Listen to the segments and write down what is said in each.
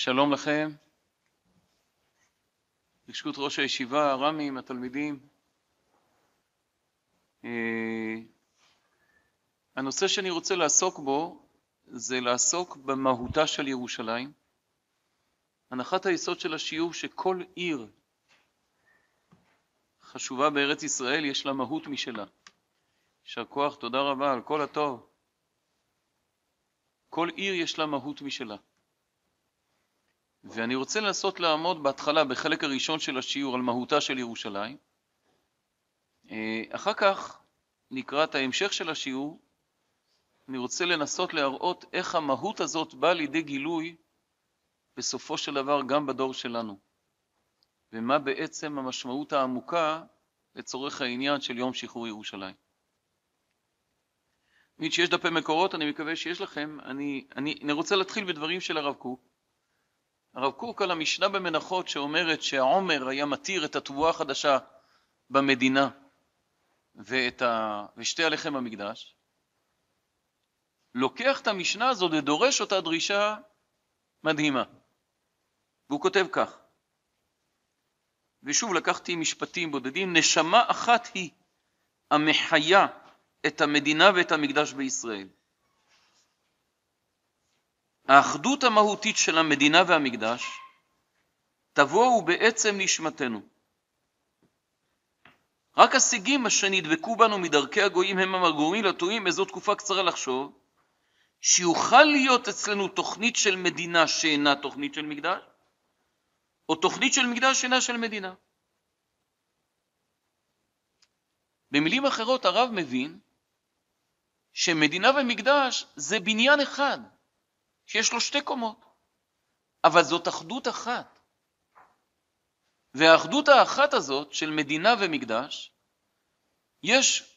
שלום לכם, ברשות ראש הישיבה, הר"מים, התלמידים. אה, הנושא שאני רוצה לעסוק בו זה לעסוק במהותה של ירושלים. הנחת היסוד של השיעור שכל עיר חשובה בארץ ישראל יש לה מהות משלה. יישר כוח, תודה רבה על כל הטוב. כל עיר יש לה מהות משלה. ואני רוצה לנסות לעמוד בהתחלה, בחלק הראשון של השיעור, על מהותה של ירושלים. אה, אחר כך, לקראת ההמשך של השיעור, אני רוצה לנסות להראות איך המהות הזאת באה לידי גילוי בסופו של דבר גם בדור שלנו, ומה בעצם המשמעות העמוקה לצורך העניין של יום שחרור ירושלים. תמיד שיש דפי מקורות, אני מקווה שיש לכם. אני, אני, אני רוצה להתחיל בדברים של הרב קוק. הרב קוק על המשנה במנחות שאומרת שהעומר היה מתיר את התבואה החדשה במדינה ואת ה... ושתי הלחם המקדש, לוקח את המשנה הזאת ודורש אותה דרישה מדהימה. והוא כותב כך, ושוב לקחתי משפטים בודדים, נשמה אחת היא המחיה את המדינה ואת המקדש בישראל. האחדות המהותית של המדינה והמקדש תבואו בעצם נשמתנו. רק השיגים אשר נדבקו בנו מדרכי הגויים הם המגורמים לטועים באיזו תקופה קצרה לחשוב שיוכל להיות אצלנו תוכנית של מדינה שאינה תוכנית של מקדש, או תוכנית של מקדש שאינה של מדינה. במילים אחרות הרב מבין שמדינה ומקדש זה בניין אחד. שיש לו שתי קומות, אבל זאת אחדות אחת. והאחדות האחת הזאת של מדינה ומקדש, יש,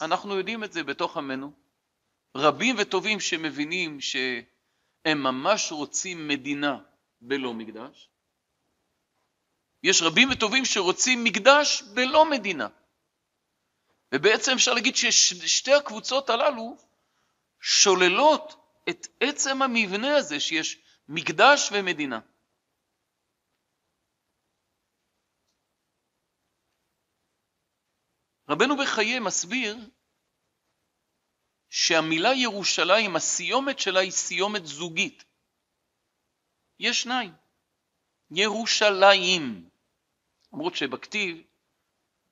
אנחנו יודעים את זה בתוך עמנו, רבים וטובים שמבינים שהם ממש רוצים מדינה בלא מקדש. יש רבים וטובים שרוצים מקדש בלא מדינה. ובעצם אפשר להגיד ששתי הקבוצות הללו שוללות את עצם המבנה הזה שיש מקדש ומדינה. רבנו בחיי מסביר שהמילה ירושלים, הסיומת שלה היא סיומת זוגית. יש שניים, ירושלים. למרות שבכתיב,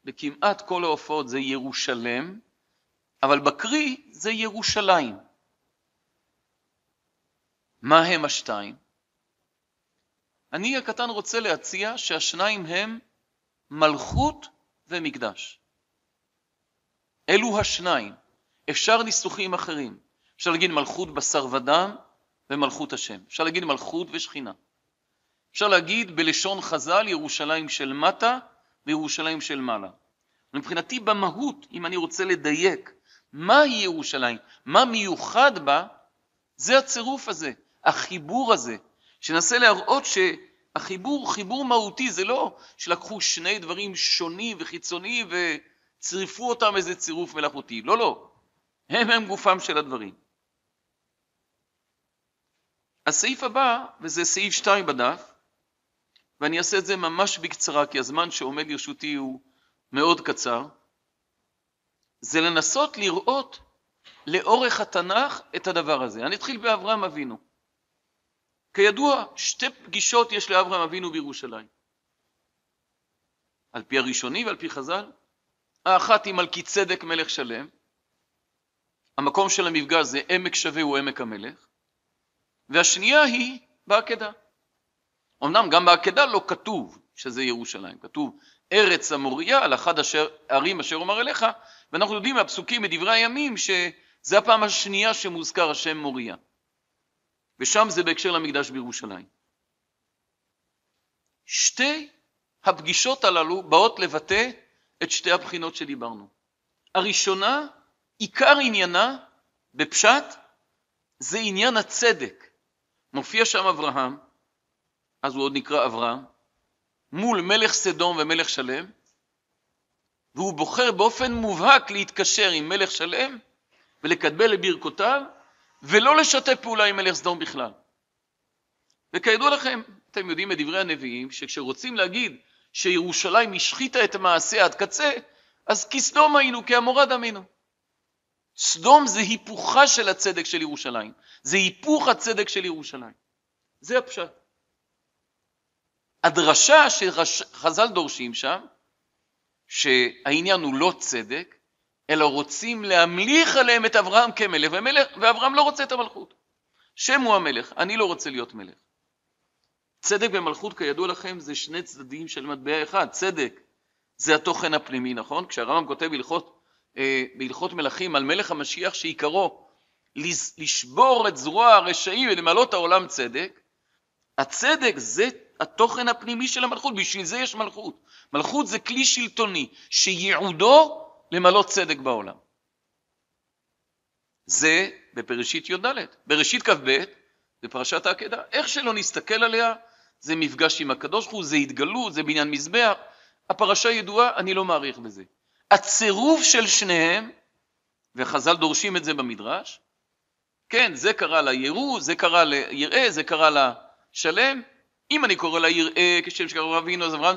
בכמעט כל ההופעות זה ירושלם, אבל בקרי זה ירושלים. מה הם השתיים? אני הקטן רוצה להציע שהשניים הם מלכות ומקדש. אלו השניים. אפשר ניסוחים אחרים. אפשר להגיד מלכות בשר ודם ומלכות השם. אפשר להגיד מלכות ושכינה. אפשר להגיד בלשון חז"ל ירושלים של מטה וירושלים של מעלה. מבחינתי במהות, אם אני רוצה לדייק מהי ירושלים, מה מיוחד בה, זה הצירוף הזה. החיבור הזה, שננסה להראות שהחיבור, חיבור מהותי, זה לא שלקחו שני דברים שונים וחיצוניים וצירפו אותם איזה צירוף מלאכותי, לא, לא, הם הם גופם של הדברים. הסעיף הבא, וזה סעיף 2 בדף, ואני אעשה את זה ממש בקצרה, כי הזמן שעומד לרשותי הוא מאוד קצר, זה לנסות לראות לאורך התנ"ך את הדבר הזה. אני אתחיל באברהם אבינו. כידוע, שתי פגישות יש לאברהם אבינו בירושלים. על פי הראשוני ועל פי חז"ל. האחת היא מלכי צדק מלך שלם. המקום של המפגש זה עמק שווה הוא עמק המלך. והשנייה היא בעקדה. אמנם גם בעקדה לא כתוב שזה ירושלים, כתוב ארץ המוריה על אחד אשר, ערים אשר אומר אליך, ואנחנו יודעים מהפסוקים מדברי הימים שזה הפעם השנייה שמוזכר השם מוריה. ושם זה בהקשר למקדש בירושלים. שתי הפגישות הללו באות לבטא את שתי הבחינות שדיברנו. הראשונה, עיקר עניינה בפשט, זה עניין הצדק. מופיע שם אברהם, אז הוא עוד נקרא אברהם, מול מלך סדום ומלך שלם, והוא בוחר באופן מובהק להתקשר עם מלך שלם ולקבל לברכותיו ולא לשתף פעולה עם מלך סדום בכלל. וכידוע לכם, אתם יודעים את דברי הנביאים, שכשרוצים להגיד שירושלים השחיתה את מעשה עד קצה, אז כסדום היינו, כעמורה דמינו. סדום זה היפוכה של הצדק של ירושלים. זה היפוך הצדק של ירושלים. זה הפשט. הדרשה שחז"ל דורשים שם, שהעניין הוא לא צדק, אלא רוצים להמליך עליהם את אברהם כמלך, ומלך, ואברהם לא רוצה את המלכות. שם הוא המלך, אני לא רוצה להיות מלך. צדק ומלכות, כידוע לכם, זה שני צדדים של מטבע אחד. צדק זה התוכן הפנימי, נכון? כשהרמב"ם כותב בהלכות, אה, בהלכות מלכים על מלך המשיח שעיקרו לשבור את זרוע הרשעים ולמלות העולם צדק, הצדק זה התוכן הפנימי של המלכות, בשביל זה יש מלכות. מלכות זה כלי שלטוני שייעודו למלות צדק בעולם. זה בפרשית י"ד. בראשית כ"ב, בפרשת העקדה. איך שלא נסתכל עליה, זה מפגש עם הקדוש ברוך הוא, זה התגלות, זה בניין מזבח. הפרשה ידועה, אני לא מעריך בזה. הצירוף של שניהם, וחז"ל דורשים את זה במדרש, כן, זה קרה לירו, זה קרה ליראה, זה קרה לשלם. אם אני קורא ליראה כשם שקרא אבינו, אז אברהם...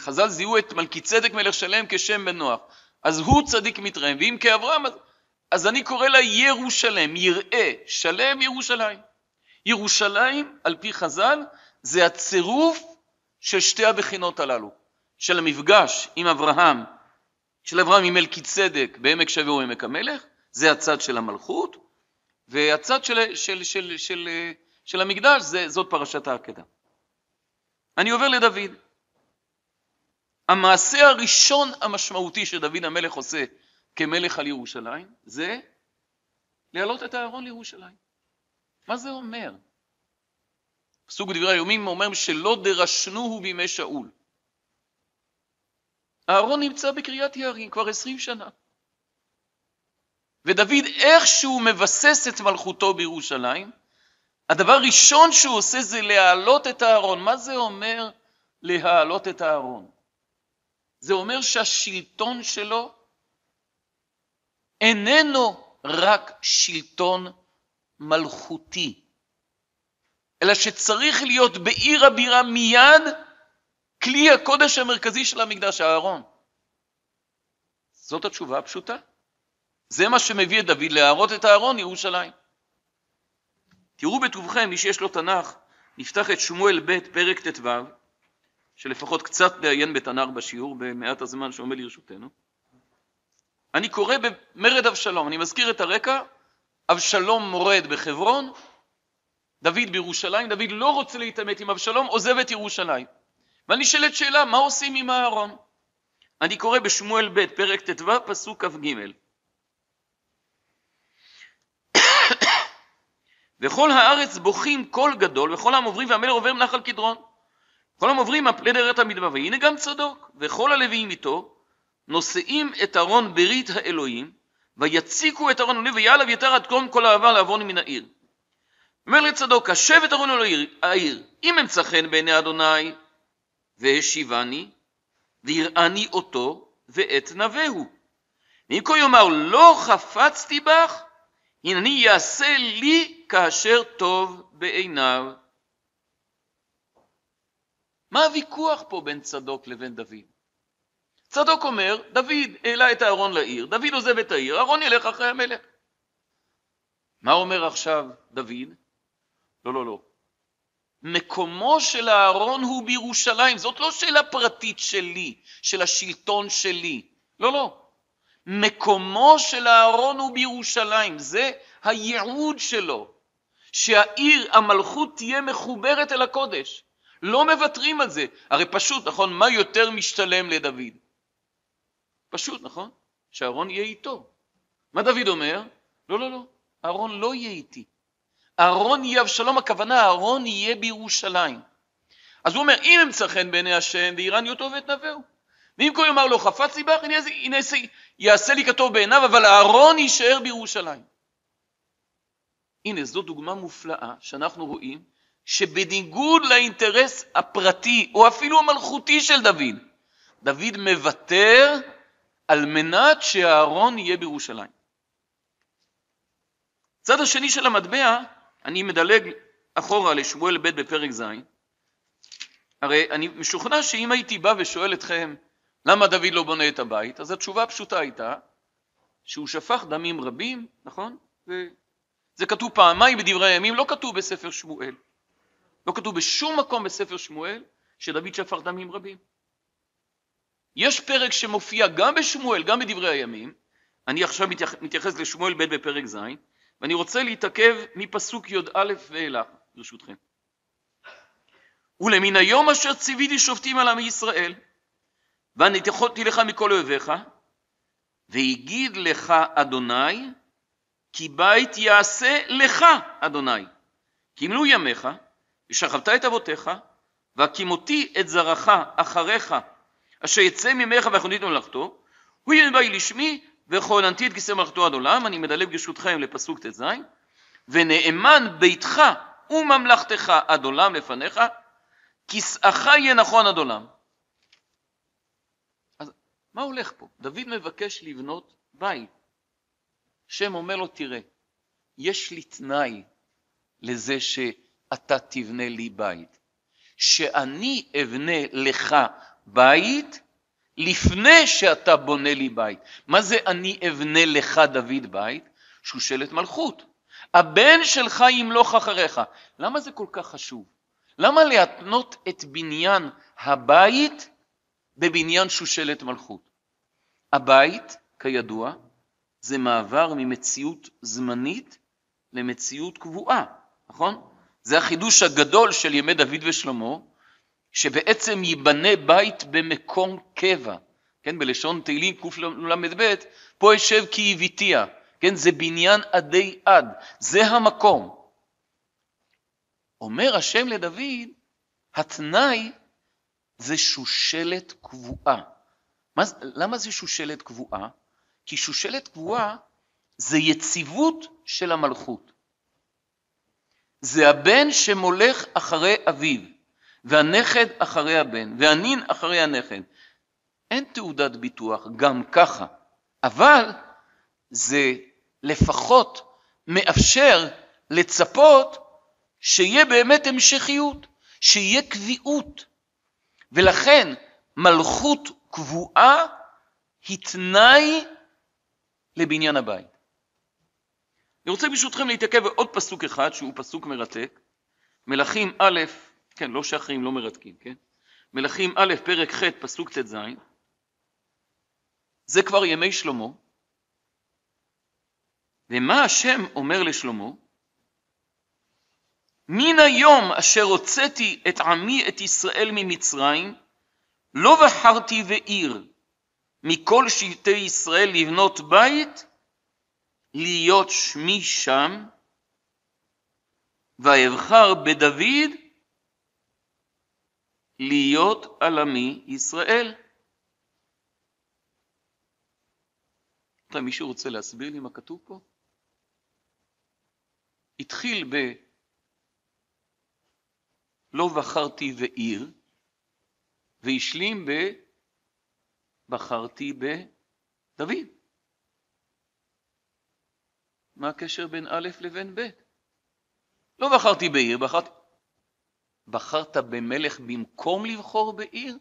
חז"ל זיהו את מלכי צדק מלך שלם כשם בן נוח. אז הוא צדיק מתרם, ואם כאברהם, אז, אז אני קורא לה ירושלם, יראה, שלם ירושלים. ירושלים, על פי חז"ל, זה הצירוף של שתי הבחינות הללו, של המפגש עם אברהם, של אברהם עם מלכי צדק בעמק שווה ועמק המלך, זה הצד של המלכות, והצד של, של, של, של, של המקדש, זה, זאת פרשת העקדה. אני עובר לדוד. המעשה הראשון המשמעותי שדוד המלך עושה כמלך על ירושלים, זה להעלות את הארון לירושלים. מה זה אומר? פסוק דברי היומים אומר שלא דרשנוהו בימי שאול. אהרון נמצא בקריית יערים כבר עשרים שנה. ודוד איכשהו מבסס את מלכותו בירושלים, הדבר הראשון שהוא עושה זה להעלות את הארון. מה זה אומר להעלות את הארון? זה אומר שהשלטון שלו איננו רק שלטון מלכותי, אלא שצריך להיות בעיר הבירה מיד כלי הקודש המרכזי של המקדש, הארון. זאת התשובה הפשוטה. זה מה שמביא את דוד להראות את הארון ירושלים. תראו בטובכם, מי שיש לו תנ"ך, נפתח את שמואל ב' פרק ט"ו, שלפחות קצת לעיין בתנ"ך בשיעור במעט הזמן שעומד לרשותנו. אני קורא במרד אבשלום, אני מזכיר את הרקע, אבשלום מורד בחברון, דוד בירושלים, דוד לא רוצה להתעמת עם אבשלום, עוזב את ירושלים. ואני שואלת שאלה, מה עושים עם אהרון? אני קורא בשמואל ב', פרק ט"ו, פסוק כ"ג. וכל הארץ בוכים קול גדול, וכל העם עוברים והמלך עובר מנחל קדרון. כל פני דרך המדבר, והנה גם צדוק, וכל הלוויים איתו, נושאים את ארון ברית האלוהים, ויציקו את ארון אלוהים, ויעל אביתר עד קום כל העבר לעוון מן העיר. אומר לצדוק, השב את ארון אלוהים העיר, אם אמצא חן בעיני אדוני, והשיבני, ויראני אותו, ואת נבהו. ואם כה יאמר, לא חפצתי בך, הנני יעשה לי כאשר טוב בעיניו. מה הוויכוח פה בין צדוק לבין דוד? צדוק אומר, דוד העלה את אהרון לעיר, דוד עוזב את העיר, אהרון ילך אחרי המלך. מה אומר עכשיו דוד? לא, לא, לא. מקומו של אהרון הוא בירושלים, זאת לא שאלה פרטית שלי, של השלטון שלי. לא, לא. מקומו של אהרון הוא בירושלים, זה הייעוד שלו. שהעיר, המלכות תהיה מחוברת אל הקודש. לא מוותרים על זה. הרי פשוט, נכון? מה יותר משתלם לדוד? פשוט, נכון? שאהרון יהיה איתו. מה דוד אומר? לא, לא, לא. אהרון לא יהיה איתי. אהרון יהיה אבשלום, הכוונה אהרון יהיה בירושלים. אז הוא אומר, אם אמצא חן בעיני השם, ויראני אותו ואת נבהו. ואם כה יאמר לו, חפצתי בך, הנה, הנה יעשה לי כתוב בעיניו, אבל אהרון יישאר בירושלים. הנה, זו דוגמה מופלאה שאנחנו רואים שבניגוד לאינטרס הפרטי או אפילו המלכותי של דוד, דוד מוותר על מנת שאהרון יהיה בירושלים. צד השני של המטבע, אני מדלג אחורה לשמואל ב' בפרק ז', הרי אני משוכנע שאם הייתי בא ושואל אתכם למה דוד לא בונה את הבית, אז התשובה הפשוטה הייתה שהוא שפך דמים רבים, נכון? זה כתוב פעמיים בדברי הימים, לא כתוב בספר שמואל. לא כתוב בשום מקום בספר שמואל שדוד שפך דמים רבים. יש פרק שמופיע גם בשמואל, גם בדברי הימים, אני עכשיו מתייחס לשמואל ב' בפרק ז', ואני רוצה להתעכב מפסוק י"א ואילך, ברשותכם. ולמן היום אשר ציוויתי שופטים על עמי ישראל, והנתיחותי לך מכל אויביך, והגיד לך אדוני, כי בית יעשה לך אדוני, כי ימלאו ימיך, ושכבת את אבותיך, והקימותי את זרעך אחריך, אשר יצא ממך ויחונית ממלכתו, הוא בי לשמי, וכוננתי את כיסא מלכתו עד עולם, אני מדלג ברשותכם לפסוק ט"ז, ונאמן ביתך וממלכתך עד עולם לפניך, כיסאך יהיה נכון עד עולם. אז מה הולך פה? דוד מבקש לבנות בית. שם אומר לו, תראה, יש לי תנאי לזה שאתה תבנה לי בית. שאני אבנה לך בית לפני שאתה בונה לי בית. מה זה אני אבנה לך דוד בית? שושלת מלכות. הבן שלך ימלוך אחריך. למה זה כל כך חשוב? למה להתנות את בניין הבית בבניין שושלת מלכות? הבית, כידוע, זה מעבר ממציאות זמנית למציאות קבועה, נכון? זה החידוש הגדול של ימי דוד ושלמה, שבעצם ייבנה בית במקום קבע, כן, בלשון תהילים קל"ב, פה אשב כי הביתיה, כן, זה בניין עדי עד, זה המקום. אומר השם לדוד, התנאי זה שושלת קבועה. מה, למה זה שושלת קבועה? כי שושלת קבועה זה יציבות של המלכות. זה הבן שמולך אחרי אביו, והנכד אחרי הבן, והנין אחרי הנכד. אין תעודת ביטוח גם ככה, אבל זה לפחות מאפשר לצפות שיהיה באמת המשכיות, שיהיה קביעות. ולכן מלכות קבועה היא תנאי לבניין הבית. אני רוצה ברשותכם להתעכב בעוד פסוק אחד שהוא פסוק מרתק, מלכים א', כן, לא שאחרים לא מרתקים, כן? מלכים א', פרק ח', פסוק ט"ז, זה כבר ימי שלמה, ומה השם אומר לשלמה? מן היום אשר הוצאתי את עמי את ישראל ממצרים, לא בחרתי בעיר מכל שבטי ישראל לבנות בית, להיות שמי שם, ואבחר בדוד להיות על עמי ישראל. אתה מישהו רוצה להסביר לי מה כתוב פה? התחיל ב... לא בחרתי בעיר, והשלים ב... בחרתי בדוד. מה הקשר בין א' לבין ב'? לא בחרתי בעיר, בחרתי... בחרת במלך במקום לבחור בעיר?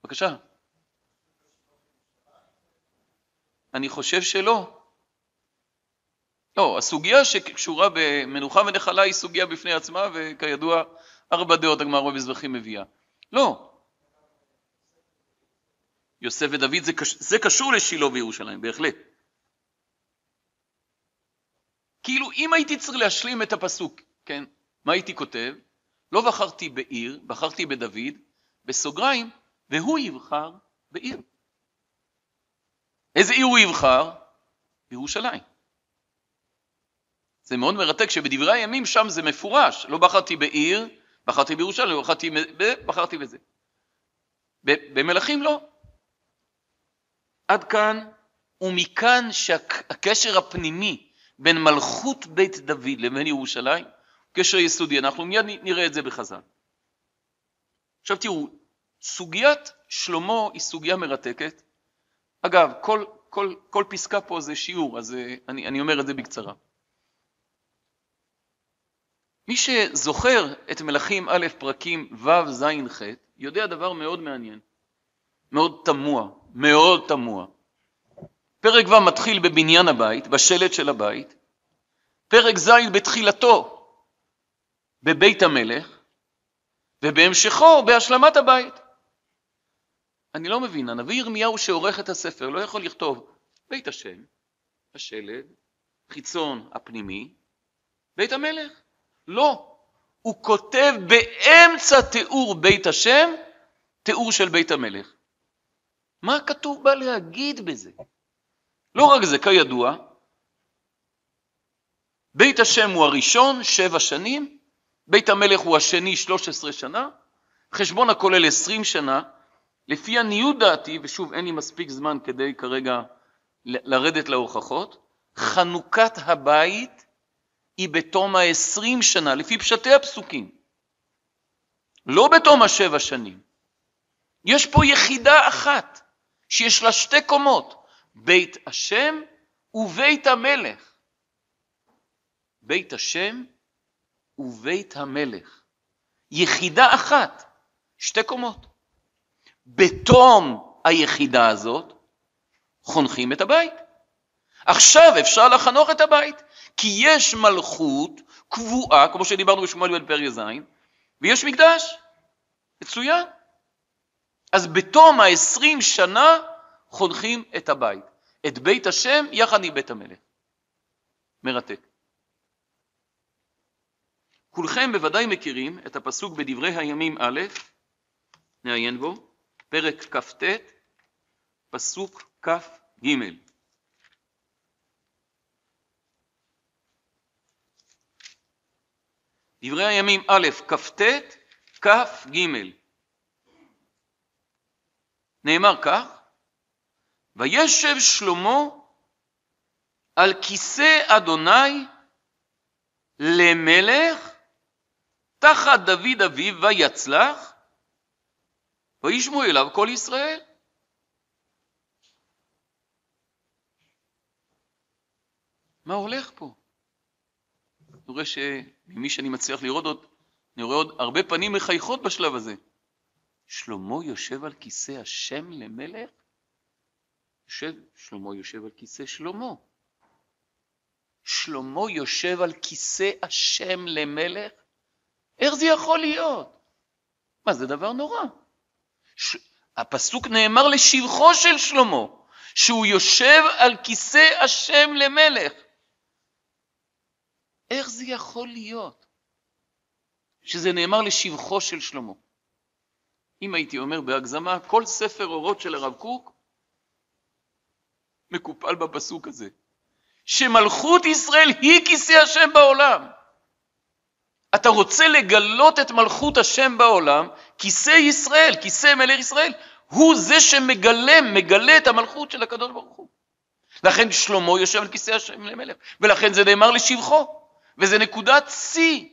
בבקשה. אני חושב שלא. לא, הסוגיה שקשורה במנוחה ונחלה היא סוגיה בפני עצמה, וכידוע, ארבע דעות הגמרא במזרחים מביאה. לא. יוסף ודוד זה, קש... זה קשור לשילה בירושלים, בהחלט. כאילו, אם הייתי צריך להשלים את הפסוק, כן, מה הייתי כותב? לא בחרתי בעיר, בחרתי בדוד, בסוגריים, והוא יבחר בעיר. איזה עיר הוא יבחר? ירושלים. זה מאוד מרתק שבדברי הימים שם זה מפורש, לא בחרתי בעיר, בחרתי בירושלים, בחרתי, ב, בחרתי בזה. במלכים לא. עד כאן, ומכאן שהקשר הפנימי בין מלכות בית דוד לבין ירושלים, קשר יסודי, אנחנו מיד נראה את זה בחז"ל. עכשיו תראו, סוגיית שלמה היא סוגיה מרתקת. אגב, כל, כל, כל פסקה פה זה שיעור, אז אה, אני, אני אומר את זה בקצרה. מי שזוכר את מלכים א' פרקים ו' ז' ח' יודע דבר מאוד מעניין, מאוד תמוה, מאוד תמוה. פרק ו' מתחיל בבניין הבית, בשלט של הבית, פרק ז' בתחילתו בבית המלך, ובהמשכו בהשלמת הבית. אני לא מבין, הנביא ירמיהו שעורך את הספר לא יכול לכתוב בית השם, השלד, חיצון הפנימי, בית המלך. לא, הוא כותב באמצע תיאור בית השם, תיאור של בית המלך. מה כתוב בה להגיד בזה? לא רק זה, כידוע, בית השם הוא הראשון, שבע שנים, בית המלך הוא השני, שלוש עשרה שנה, חשבון הכולל עשרים שנה, לפי עניות דעתי, ושוב אין לי מספיק זמן כדי כרגע לרדת להוכחות, חנוכת הבית היא בתום ה-20 שנה, לפי פשטי הפסוקים. לא בתום השבע שנים. יש פה יחידה אחת, שיש לה שתי קומות, בית השם ובית המלך. בית השם ובית המלך. יחידה אחת, שתי קומות. בתום היחידה הזאת חונכים את הבית. עכשיו אפשר לחנוך את הבית, כי יש מלכות קבועה, כמו שדיברנו בשמואל בן פריה ז', ויש מקדש. מצוין. אז בתום ה-20 שנה חונכים את הבית, את בית השם יחד עם בית המלך. מרתק. כולכם בוודאי מכירים את הפסוק בדברי הימים א', נעיין בו, פרק כ"ט, פסוק כ"ג. דברי הימים א', כ"ט, כ"ג. נאמר כך, וישב שלמה על כיסא אדוני למלך תחת דוד אביו ויצלח, וישמעו אליו כל ישראל. מה הולך פה? אני רואה שממי שאני מצליח לראות עוד, אני רואה עוד הרבה פנים מחייכות בשלב הזה. שלמה יושב על כיסא השם למלך? יושב, שלמה יושב על כיסא שלמה. שלמה יושב על כיסא השם למלך? איך זה יכול להיות? מה, זה דבר נורא. ש... הפסוק נאמר לשבחו של שלמה, שהוא יושב על כיסא השם למלך. איך זה יכול להיות שזה נאמר לשבחו של שלמה? אם הייתי אומר בהגזמה, כל ספר אורות של הרב קוק מקופל בפסוק הזה, שמלכות ישראל היא כיסא השם בעולם. אתה רוצה לגלות את מלכות השם בעולם, כיסא ישראל, כיסא מלך ישראל, הוא זה שמגלם, מגלה את המלכות של הקדוש ברוך הוא. לכן שלמה יושב על כיסא השם למלך, ולכן זה נאמר לשבחו. וזה נקודת שיא,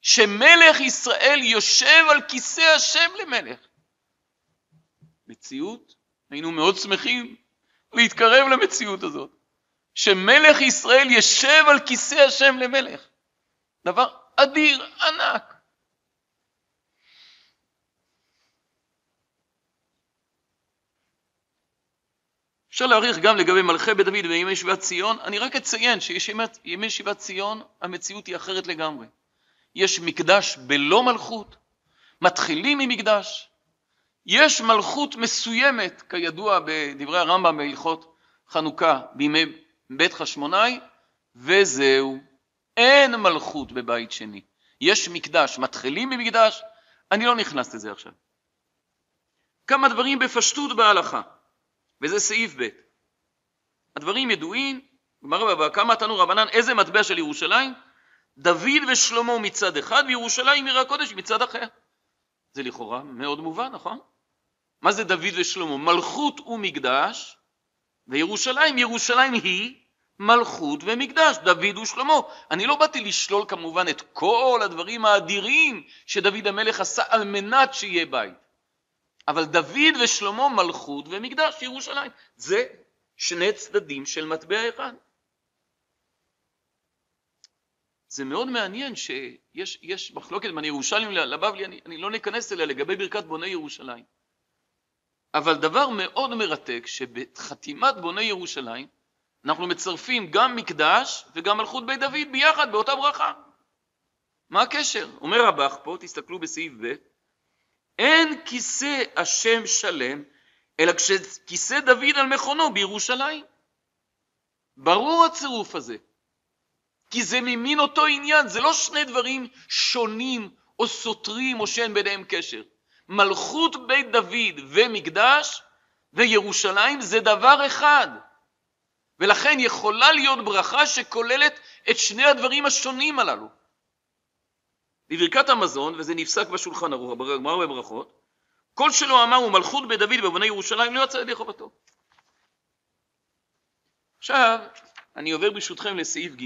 שמלך ישראל יושב על כיסא השם למלך. מציאות, היינו מאוד שמחים להתקרב למציאות הזאת, שמלך ישראל יושב על כיסא השם למלך. דבר אדיר, ענק. אפשר להעריך גם לגבי מלכי בית דוד וימי ישיבת ציון, אני רק אציין שימי ישיבת ציון המציאות היא אחרת לגמרי. יש מקדש בלא מלכות, מתחילים ממקדש, יש מלכות מסוימת, כידוע בדברי הרמב"ם בהלכות חנוכה בימי בית חשמונאי, וזהו, אין מלכות בבית שני. יש מקדש, מתחילים ממקדש, אני לא נכנס לזה עכשיו. כמה דברים בפשטות בהלכה. וזה סעיף ב'. הדברים ידועים, גמרא בבא קמא תנו רבנן, איזה מטבע של ירושלים? דוד ושלמה מצד אחד וירושלים עיר הקודש מצד אחר. זה לכאורה מאוד מובן, נכון? מה זה דוד ושלמה? מלכות ומקדש, וירושלים, ירושלים היא מלכות ומקדש, דוד ושלמה. אני לא באתי לשלול כמובן את כל הדברים האדירים שדוד המלך עשה על מנת שיהיה בית. אבל דוד ושלמה מלכות ומקדש ירושלים. זה שני צדדים של מטבע אחד. זה מאוד מעניין שיש יש מחלוקת בין ירושלים לבבלי, אני, אני לא ניכנס אליה לגבי ברכת בוני ירושלים. אבל דבר מאוד מרתק, שבחתימת בוני ירושלים, אנחנו מצרפים גם מקדש וגם מלכות בית דוד ביחד באותה ברכה. מה הקשר? אומר רבך פה, תסתכלו בסעיף ב', אין כיסא השם שלם, אלא כשכיסא דוד על מכונו בירושלים. ברור הצירוף הזה. כי זה ממין אותו עניין, זה לא שני דברים שונים או סותרים או שאין ביניהם קשר. מלכות בית דוד ומקדש וירושלים זה דבר אחד. ולכן יכולה להיות ברכה שכוללת את שני הדברים השונים הללו. בברכת המזון, וזה נפסק בשולחן ערוך, בגמרא בברכות, כל שלא אמר הוא מלכות בית דוד ובבני ירושלים לא יצא ידי חובתו. עכשיו, אני עובר ברשותכם לסעיף ג'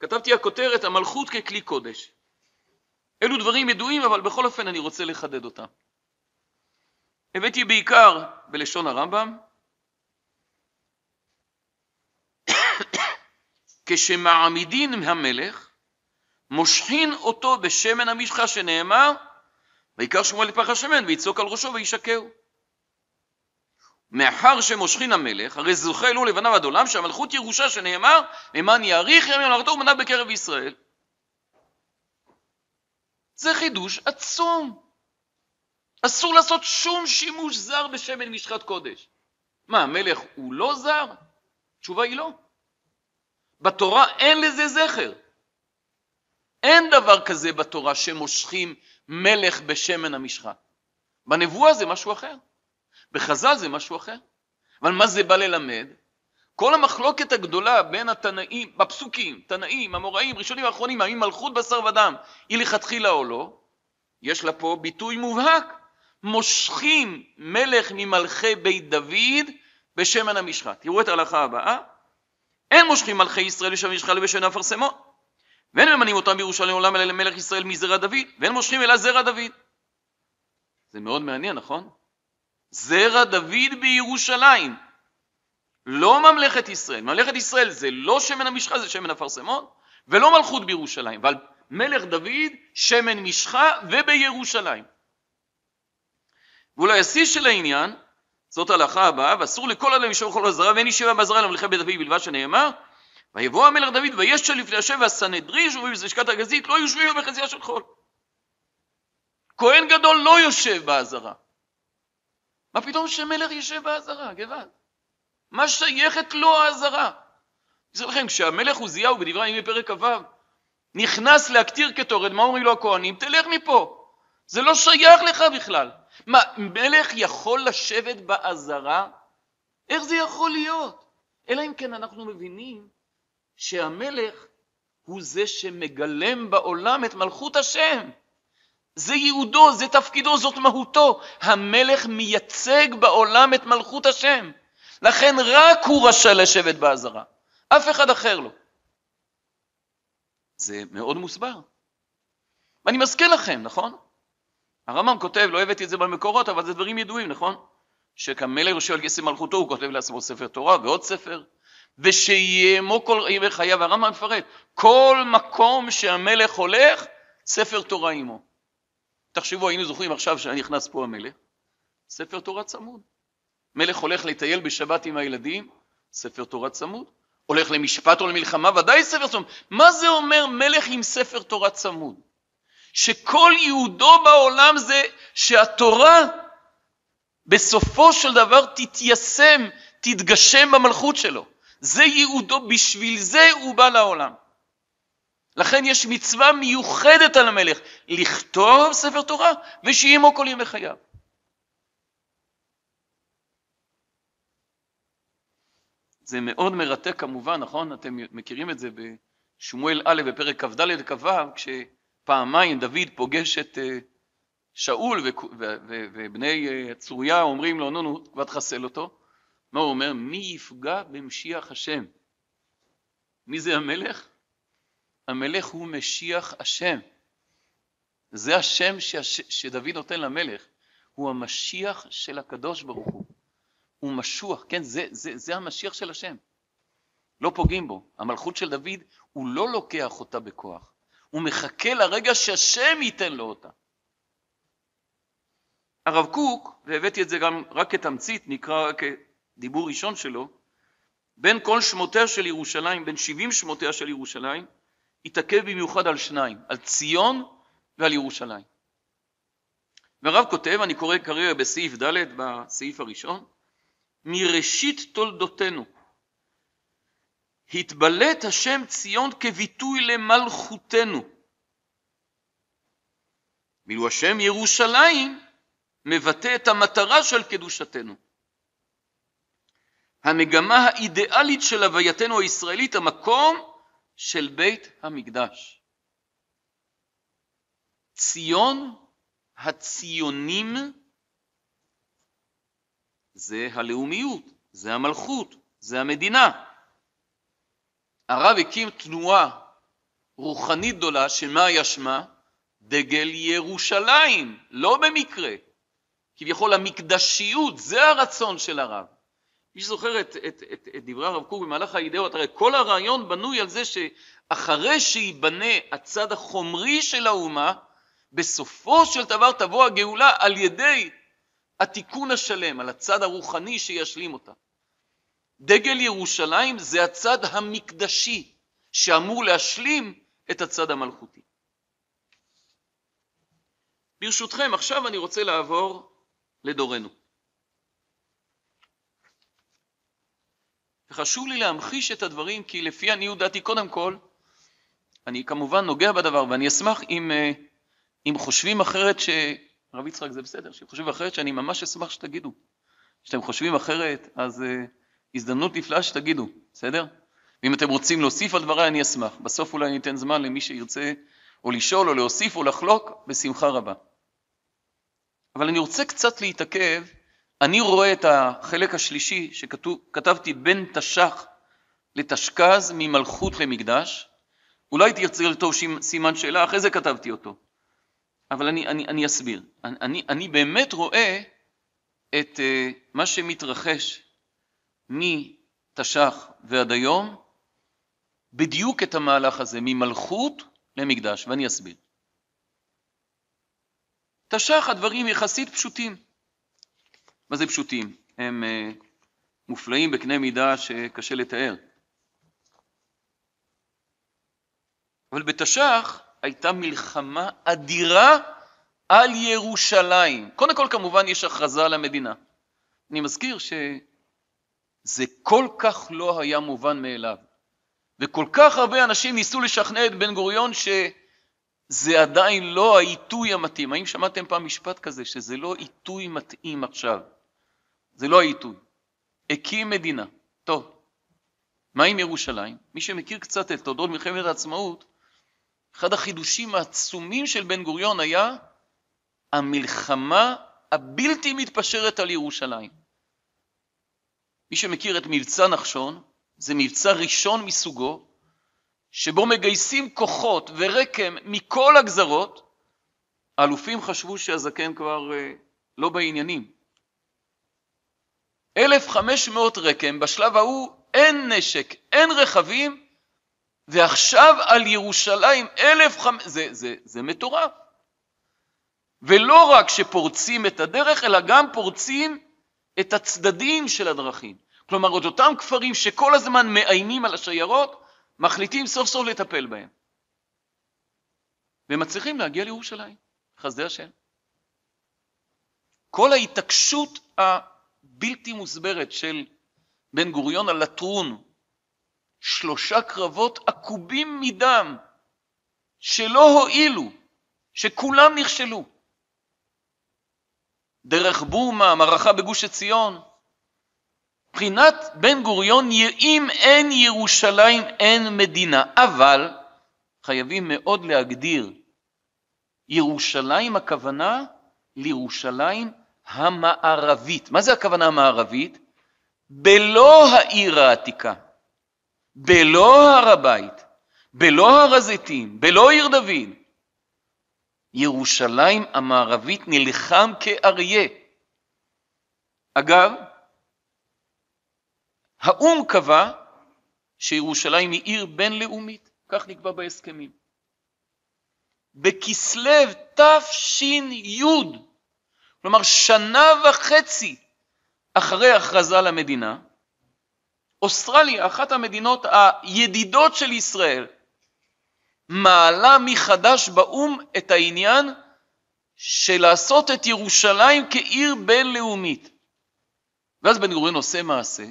כתבתי הכותרת המלכות ככלי קודש. אלו דברים ידועים, אבל בכל אופן אני רוצה לחדד אותם. הבאתי בעיקר בלשון הרמב"ם, כשמעמידין המלך, מושכין אותו בשמן המשחה שנאמר, ויקר שמואל לפח השמן ויצוק על ראשו וישקהו. מאחר שמושכין המלך, הרי זוכה לו לבניו עד עולם, שהמלכות ירושה שנאמר, למען יאריך ימים למלכתו ומנה בקרב ישראל. זה חידוש עצום. אסור לעשות שום שימוש זר בשמן משחת קודש. מה, המלך הוא לא זר? התשובה היא לא. בתורה אין לזה זכר. אין דבר כזה בתורה שמושכים מלך בשמן המשחת. בנבואה זה משהו אחר. בחז"ל זה משהו אחר. אבל מה זה בא ללמד? כל המחלוקת הגדולה בין התנאים, בפסוקים, תנאים, אמוראים, ראשונים ואחרונים, האם מלכות בשר ודם היא לכתחילה או לא, יש לה פה ביטוי מובהק. מושכים מלך ממלכי בית דוד בשמן המשחת. תראו את ההלכה הבאה. אין מושכים מלכי ישראל בשמן המשחת ובשמן אפרסמון. ואין ממנים אותם בירושלים עולם אלא למלך ישראל מזרע דוד, ואין מושכים אלא זרע דוד. זה מאוד מעניין, נכון? זרע דוד בירושלים. לא ממלכת ישראל. ממלכת ישראל זה לא שמן המשחה, זה שמן אפרסמון, ולא מלכות בירושלים. אבל מלך דוד, שמן משחה ובירושלים. ואולי השיא של העניין, זאת ההלכה הבאה, ואסור לכל אדם לשאול כל הזרה, ואין ישיבה בעזרה למלכי בית דוד בלבד שנאמר, ויבוא המלך דוד וישל לפני השם והסנהדרין יושבים בלשכת הגזית, לא יושבים בחזייה של חול. כהן גדול לא יושב בעזרה. מה פתאום שמלך יושב בעזרה, גבעת? מה שייכת לו העזרה? אני לכם, כשהמלך עוזיהו בדברי הימים בפרק כ"ו נכנס להקטיר קטורת, מה אומרים לו הכהנים? תלך מפה, זה לא שייך לך בכלל. מה, מלך יכול לשבת בעזרה? איך זה יכול להיות? אלא אם כן אנחנו מבינים שהמלך הוא זה שמגלם בעולם את מלכות השם. זה ייעודו, זה תפקידו, זאת מהותו. המלך מייצג בעולם את מלכות השם. לכן רק הוא רשאי לשבת בעזרה, אף אחד אחר לא. זה מאוד מוסבר. ואני מזכיר לכם, נכון? הרמב"ם כותב, לא הבאתי את זה במקורות, אבל זה דברים ידועים, נכון? שכמלך יושב על כסף מלכותו, הוא כותב לעצמו ספר תורה ועוד ספר, ושיאמו כל ימי חייו, הרמב"ם מפרט, כל מקום שהמלך הולך, ספר תורה עמו. תחשבו, היינו זוכרים עכשיו שנכנס פה המלך, ספר תורה צמוד. מלך הולך לטייל בשבת עם הילדים, ספר תורה צמוד. הולך למשפט או למלחמה, ודאי ספר צמוד. מה זה אומר מלך עם ספר תורה צמוד? שכל ייעודו בעולם זה שהתורה בסופו של דבר תתיישם, תתגשם במלכות שלו. זה ייעודו, בשביל זה הוא בא לעולם. לכן יש מצווה מיוחדת על המלך, לכתוב ספר תורה ושיהיה עמו כל ימי חייו. זה מאוד מרתק כמובן, נכון? אתם מכירים את זה בשמואל א' בפרק כ"ד וכ"ו, כשפעמיים דוד פוגש את אה, שאול ובני אה, צוריה אומרים לו, נו נו, כבר תחסל אותו. מה הוא אומר? מי יפגע במשיח השם? מי זה המלך? המלך הוא משיח השם. זה השם. שדוד נותן למלך, הוא המשיח של הקדוש ברוך הוא. הוא משוח, כן, זה, זה, זה המשיח של השם. לא פוגעים בו. המלכות של דוד, הוא לא לוקח אותה בכוח. הוא מחכה לרגע שהשם ייתן לו אותה. הרב קוק, והבאתי את זה גם רק כתמצית, נקרא כדיבור ראשון שלו, בין כל שמותיה של ירושלים, בין 70 שמותיה של ירושלים, התעכב במיוחד על שניים, על ציון ועל ירושלים. והרב כותב, אני קורא כרגע בסעיף ד' בסעיף הראשון, מראשית תולדותינו התבלט השם ציון כביטוי למלכותנו. ואילו השם ירושלים מבטא את המטרה של קדושתנו. המגמה האידיאלית של הווייתנו הישראלית, המקום של בית המקדש. ציון הציונים זה הלאומיות, זה המלכות, זה המדינה. הרב הקים תנועה רוחנית גדולה, שמה היה שמה? דגל ירושלים, לא במקרה. כביכול המקדשיות, זה הרצון של הרב. מי שזוכר את, את, את, את דברי הרב קוק במהלך האידאות, הרי כל הרעיון בנוי על זה שאחרי שייבנה הצד החומרי של האומה, בסופו של דבר תבוא הגאולה על ידי התיקון השלם, על הצד הרוחני שישלים אותה. דגל ירושלים זה הצד המקדשי שאמור להשלים את הצד המלכותי. ברשותכם, עכשיו אני רוצה לעבור לדורנו. וחשוב לי להמחיש את הדברים, כי לפי עניות דעתי, קודם כל, אני כמובן נוגע בדבר, ואני אשמח אם, אה, אם חושבים אחרת, ש... הרב יצחק זה בסדר, שאם חושבים אחרת, שאני ממש אשמח שתגידו. כשאתם חושבים אחרת, אז uh, הזדמנות נפלאה שתגידו, בסדר? ואם אתם רוצים להוסיף על דבריי, אני אשמח. בסוף אולי אני אתן זמן למי שירצה או לשאול או להוסיף או לחלוק, בשמחה רבה. אבל אני רוצה קצת להתעכב אני רואה את החלק השלישי שכתבתי בין תש"ח לתשכ"ז ממלכות למקדש. אולי תרצה לכתוב סימן שאלה, אחרי זה כתבתי אותו. אבל אני, אני, אני אסביר. אני, אני באמת רואה את uh, מה שמתרחש מתש"ח ועד היום, בדיוק את המהלך הזה, ממלכות למקדש, ואני אסביר. תש"ח הדברים יחסית פשוטים. מה זה פשוטים? הם uh, מופלאים בקנה מידה שקשה לתאר. אבל בתש"ח הייתה מלחמה אדירה על ירושלים. קודם כל כמובן יש הכרזה על המדינה. אני מזכיר שזה כל כך לא היה מובן מאליו. וכל כך הרבה אנשים ניסו לשכנע את בן גוריון שזה עדיין לא העיתוי המתאים. האם שמעתם פעם משפט כזה, שזה לא עיתוי מתאים עכשיו? זה לא העיתוי. הקים מדינה. טוב, מה עם ירושלים? מי שמכיר קצת את תולדות מלחמת העצמאות, אחד החידושים העצומים של בן גוריון היה המלחמה הבלתי מתפשרת על ירושלים. מי שמכיר את מבצע נחשון, זה מבצע ראשון מסוגו, שבו מגייסים כוחות ורקם מכל הגזרות, האלופים חשבו שהזקן כבר אה, לא בעניינים. 1,500 רקם, בשלב ההוא אין נשק, אין רכבים, ועכשיו על ירושלים 1,500, זה, זה, זה מטורף. ולא רק שפורצים את הדרך, אלא גם פורצים את הצדדים של הדרכים. כלומר, את אותם כפרים שכל הזמן מאיימים על השיירות, מחליטים סוף סוף לטפל בהם. ומצליחים להגיע לירושלים, חסדי השם. כל ההתעקשות הבלתי מוסברת של בן גוריון על לטרון, שלושה קרבות עקובים מדם, שלא הועילו, שכולם נכשלו. דרך בורמה, מערכה בגוש עציון. מבחינת בן גוריון, אם אין ירושלים, אין מדינה. אבל חייבים מאוד להגדיר, ירושלים הכוונה לירושלים המערבית. מה זה הכוונה המערבית? בלא העיר העתיקה, בלא הר הבית, בלא הר הזיתים, בלא עיר דוד. ירושלים המערבית נלחם כאריה. אגב, האו"ם קבע שירושלים היא עיר בינלאומית, כך נקבע בהסכמים. בכסלו תש"י, כלומר שנה וחצי אחרי הכרזה למדינה, אוסטרליה, אחת המדינות הידידות של ישראל, מעלה מחדש באו"ם את העניין של לעשות את ירושלים כעיר בינלאומית. ואז בן גוריון עושה מעשה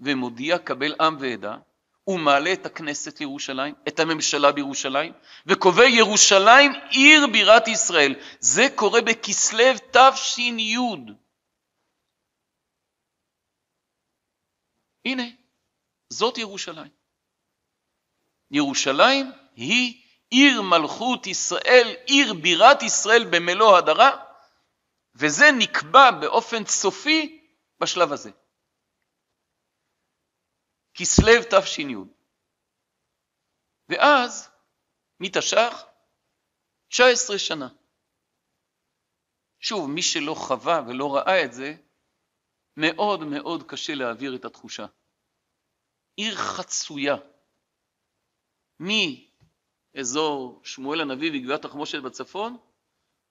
ומודיע קבל עם ועדה, הוא מעלה את הכנסת לירושלים, את הממשלה בירושלים, וקובע ירושלים עיר בירת ישראל. זה קורה בכסלו תש"י. הנה, זאת ירושלים. ירושלים היא עיר מלכות ישראל, עיר בירת ישראל במלוא הדרה, וזה נקבע באופן סופי בשלב הזה. כסלו תש"י. ואז, מתש"ח, 19 שנה. שוב, מי שלא חווה ולא ראה את זה, מאוד מאוד קשה להעביר את התחושה. עיר חצויה, מאזור שמואל הנביא וגביעת תחמושת בצפון,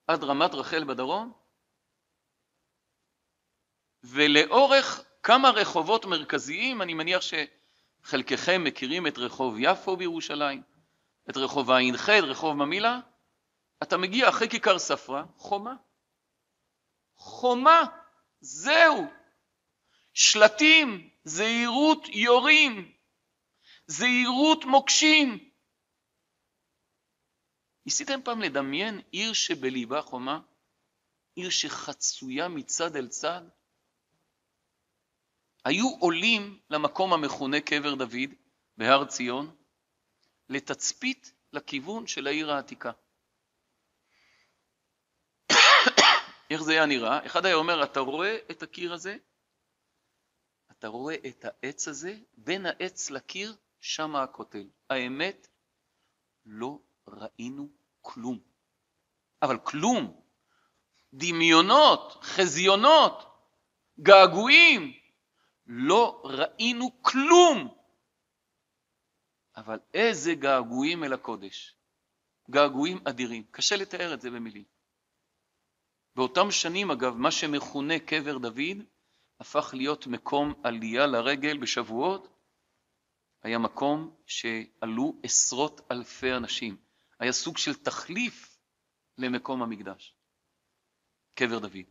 עד רמת רחל בדרום, ולאורך כמה רחובות מרכזיים, אני מניח שחלקכם מכירים את רחוב יפו בירושלים, את רחוב ע"ח, את רחוב ממילא, אתה מגיע אחרי כיכר ספרא, חומה. חומה, זהו. שלטים, זהירות יורים, זהירות מוקשים. ניסיתם פעם לדמיין עיר שבליבה חומה? עיר שחצויה מצד אל צד? היו עולים למקום המכונה קבר דוד בהר ציון לתצפית לכיוון של העיר העתיקה. איך זה היה נראה? אחד היה אומר, אתה רואה את הקיר הזה? אתה רואה את העץ הזה? בין העץ לקיר, שם הכותל. האמת, לא ראינו כלום. אבל כלום. דמיונות, חזיונות, געגועים, לא ראינו כלום. אבל איזה געגועים אל הקודש. געגועים אדירים. קשה לתאר את זה במילים. באותם שנים, אגב, מה שמכונה קבר דוד, הפך להיות מקום עלייה לרגל בשבועות. היה מקום שעלו עשרות אלפי אנשים. היה סוג של תחליף למקום המקדש. קבר דוד.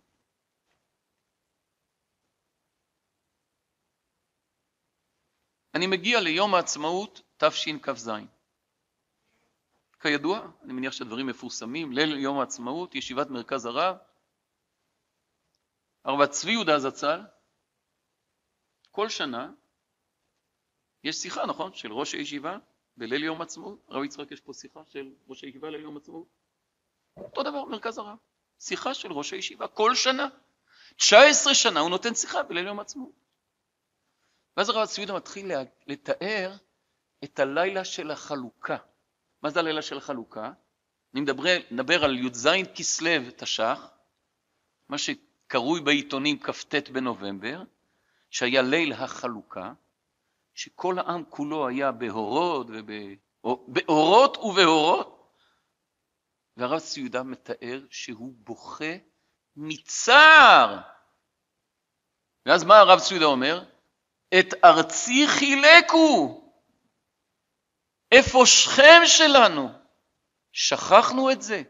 אני מגיע ליום העצמאות תשכ"ז. כידוע, אני מניח שהדברים מפורסמים, ליל יום העצמאות, ישיבת מרכז הרב, הרב צבי יהודה זצ"ל, כל שנה יש שיחה, נכון, של ראש הישיבה בליל יום העצמאות. הרב יצחק, יש פה שיחה של ראש הישיבה ליל יום העצמאות? אותו דבר, מרכז הרב. שיחה של ראש הישיבה כל שנה. 19 שנה הוא נותן שיחה בליל יום העצמאות. ואז הרב צבי יהודה מתחיל לתאר את הלילה של החלוקה. מה זה הלילה של החלוקה? אני מדבר, מדבר על י"ז כסלו תש"ח, מה שקרוי בעיתונים כ"ט בנובמבר, שהיה ליל החלוקה, שכל העם כולו היה בהורות ובאורות ובהורות, והרב צבי יהודה מתאר שהוא בוכה מצער. ואז מה הרב צבי יהודה אומר? את ארצי חילקו. איפה שכם שלנו? שכחנו את זה.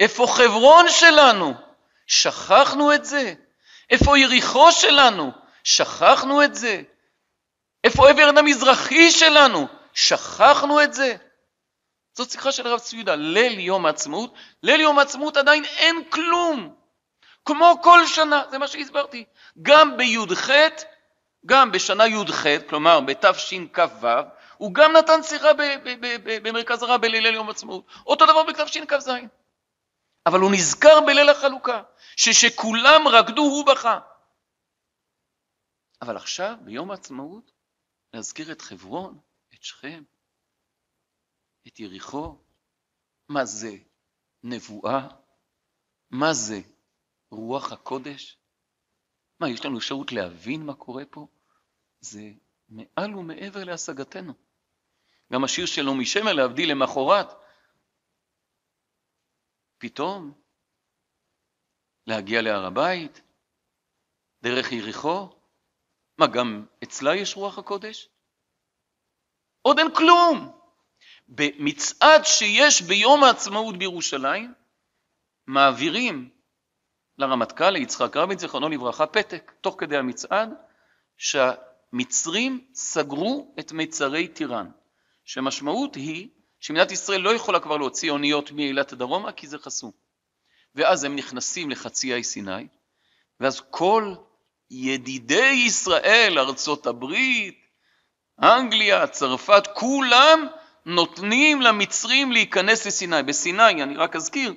איפה חברון שלנו? שכחנו את זה. איפה יריחו שלנו? שכחנו את זה. איפה עברן המזרחי שלנו? שכחנו את זה. זאת שיחה של הרב צבי יהודה, ליל יום העצמאות. ליל יום העצמאות עדיין אין כלום. כמו כל שנה, זה מה שהסברתי. גם בי"ח גם בשנה י"ח, כלומר בתשכ"ו, הוא גם נתן שיחה במרכז הרב בליל יום עצמאות. אותו דבר בתשכ"ז. אבל הוא נזכר בליל החלוקה, ששכולם רקדו הוא בכה. אבל עכשיו, ביום העצמאות, להזכיר את חברון, את שכם, את יריחו. מה זה נבואה? מה זה רוח הקודש? מה, יש לנו אפשרות להבין מה קורה פה? זה מעל ומעבר להשגתנו. גם השיר של נעמי שמר להבדיל למחרת. פתאום להגיע להר הבית, דרך יריחו, מה גם אצלה יש רוח הקודש? עוד אין כלום. במצעד שיש ביום העצמאות בירושלים, מעבירים לרמטכ"ל, ליצחק רבין, זיכרונו לברכה, פתק, תוך כדי המצעד, שהמצרים סגרו את מיצרי טיראן, שמשמעות היא שמדינת ישראל לא יכולה כבר להוציא אוניות מאילת דרומה כי זה חסום. ואז הם נכנסים לחצי האי סיני, ואז כל ידידי ישראל, ארצות הברית, אנגליה, צרפת, כולם נותנים למצרים להיכנס לסיני. בסיני, אני רק אזכיר,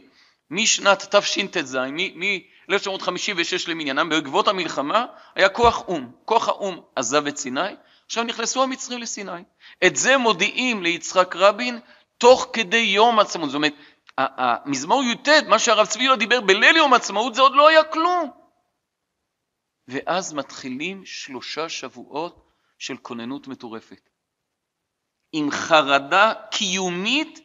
משנת תשט"ז, מ-1956 למניינם, בעקבות המלחמה, היה כוח או"ם. כוח האו"ם עזב את סיני, עכשיו נכנסו המצרים לסיני. את זה מודיעים ליצחק רבין תוך כדי יום העצמאות. זאת אומרת, המזמור י"ט, מה שהרב צבי לא דיבר בליל יום העצמאות, זה עוד לא היה כלום. ואז מתחילים שלושה שבועות של כוננות מטורפת. עם חרדה קיומית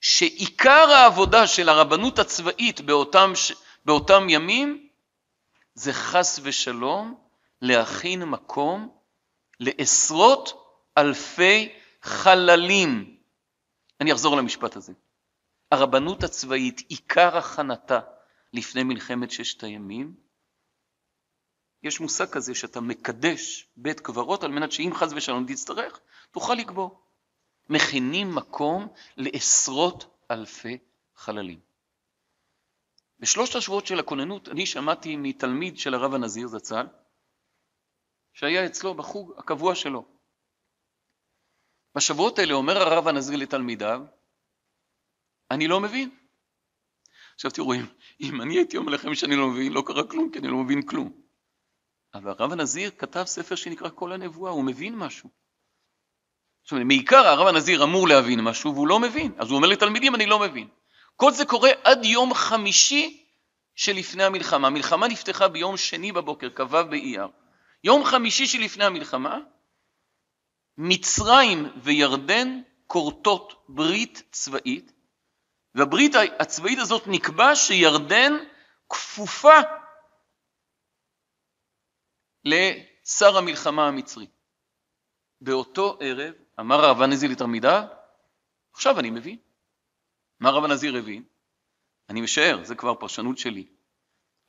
שעיקר העבודה של הרבנות הצבאית באותם, באותם ימים זה חס ושלום להכין מקום לעשרות אלפי חללים. אני אחזור למשפט הזה. הרבנות הצבאית, עיקר הכנתה לפני מלחמת ששת הימים, יש מושג כזה שאתה מקדש בית קברות על מנת שאם חס ושלום תצטרך, תוכל לקבור. מכינים מקום לעשרות אלפי חללים. בשלושת השבועות של הכוננות אני שמעתי מתלמיד של הרב הנזיר זצ"ל, שהיה אצלו בחוג הקבוע שלו. בשבועות האלה אומר הרב הנזיר לתלמידיו, אני לא מבין. עכשיו תראו, אם, אם אני הייתי אומר לכם שאני לא מבין, לא קרה כלום, כי אני לא מבין כלום. אבל הרב הנזיר כתב ספר שנקרא כל הנבואה, הוא מבין משהו. אומרת, מעיקר הרב הנזיר אמור להבין משהו והוא לא מבין, אז הוא אומר לתלמידים, אני לא מבין. כל זה קורה עד יום חמישי שלפני המלחמה. המלחמה נפתחה ביום שני בבוקר, כ"ו באייר. יום חמישי שלפני המלחמה, מצרים וירדן כורתות ברית צבאית, והברית הצבאית הזאת נקבע שירדן כפופה לשר המלחמה המצרי. באותו ערב אמר הרב הנזיר לתלמידיו, עכשיו אני מבין. מה הרב הנזיר הבין? אני משער, זה כבר פרשנות שלי,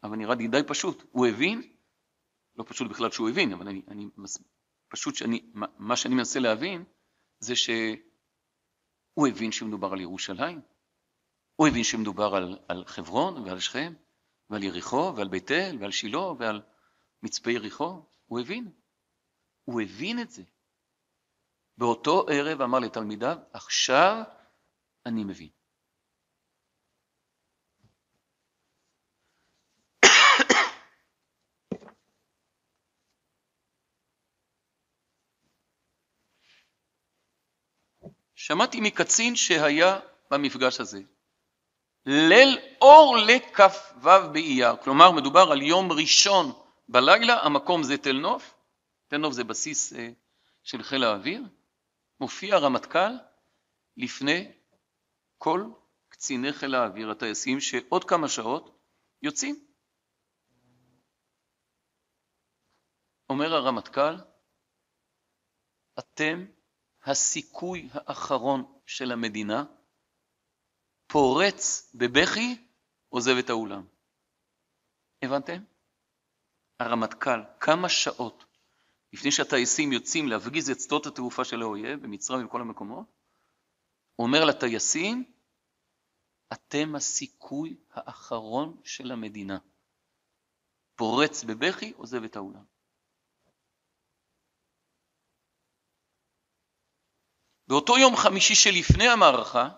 אבל נראה לי די פשוט. הוא הבין, לא פשוט בכלל שהוא הבין, אבל אני, אני פשוט שאני, מה שאני מנסה להבין זה שהוא הבין שמדובר על ירושלים, הוא הבין שמדובר על, על חברון ועל שכם ועל יריחו ועל בית אל ועל שילה ועל מצפה יריחו, הוא הבין. הוא הבין את זה. באותו ערב אמר לתלמידיו, עכשיו אני מבין. שמעתי מקצין שהיה במפגש הזה. ליל אור לכ"ו באייר, כלומר מדובר על יום ראשון בלילה, המקום זה תל נוף, תל נוף זה בסיס אה, של חיל האוויר, מופיע הרמטכ"ל לפני כל קציני חיל האוויר, הטייסים, שעוד כמה שעות יוצאים. אומר הרמטכ"ל, אתם הסיכוי האחרון של המדינה, פורץ בבכי, עוזב את האולם. הבנתם? הרמטכ"ל, כמה שעות לפני שהטייסים יוצאים להפגיז את שדות התעופה של האויב, במצרים ובכל המקומות, אומר לטייסים, אתם הסיכוי האחרון של המדינה. פורץ בבכי, עוזב את האולם. באותו יום חמישי שלפני המערכה,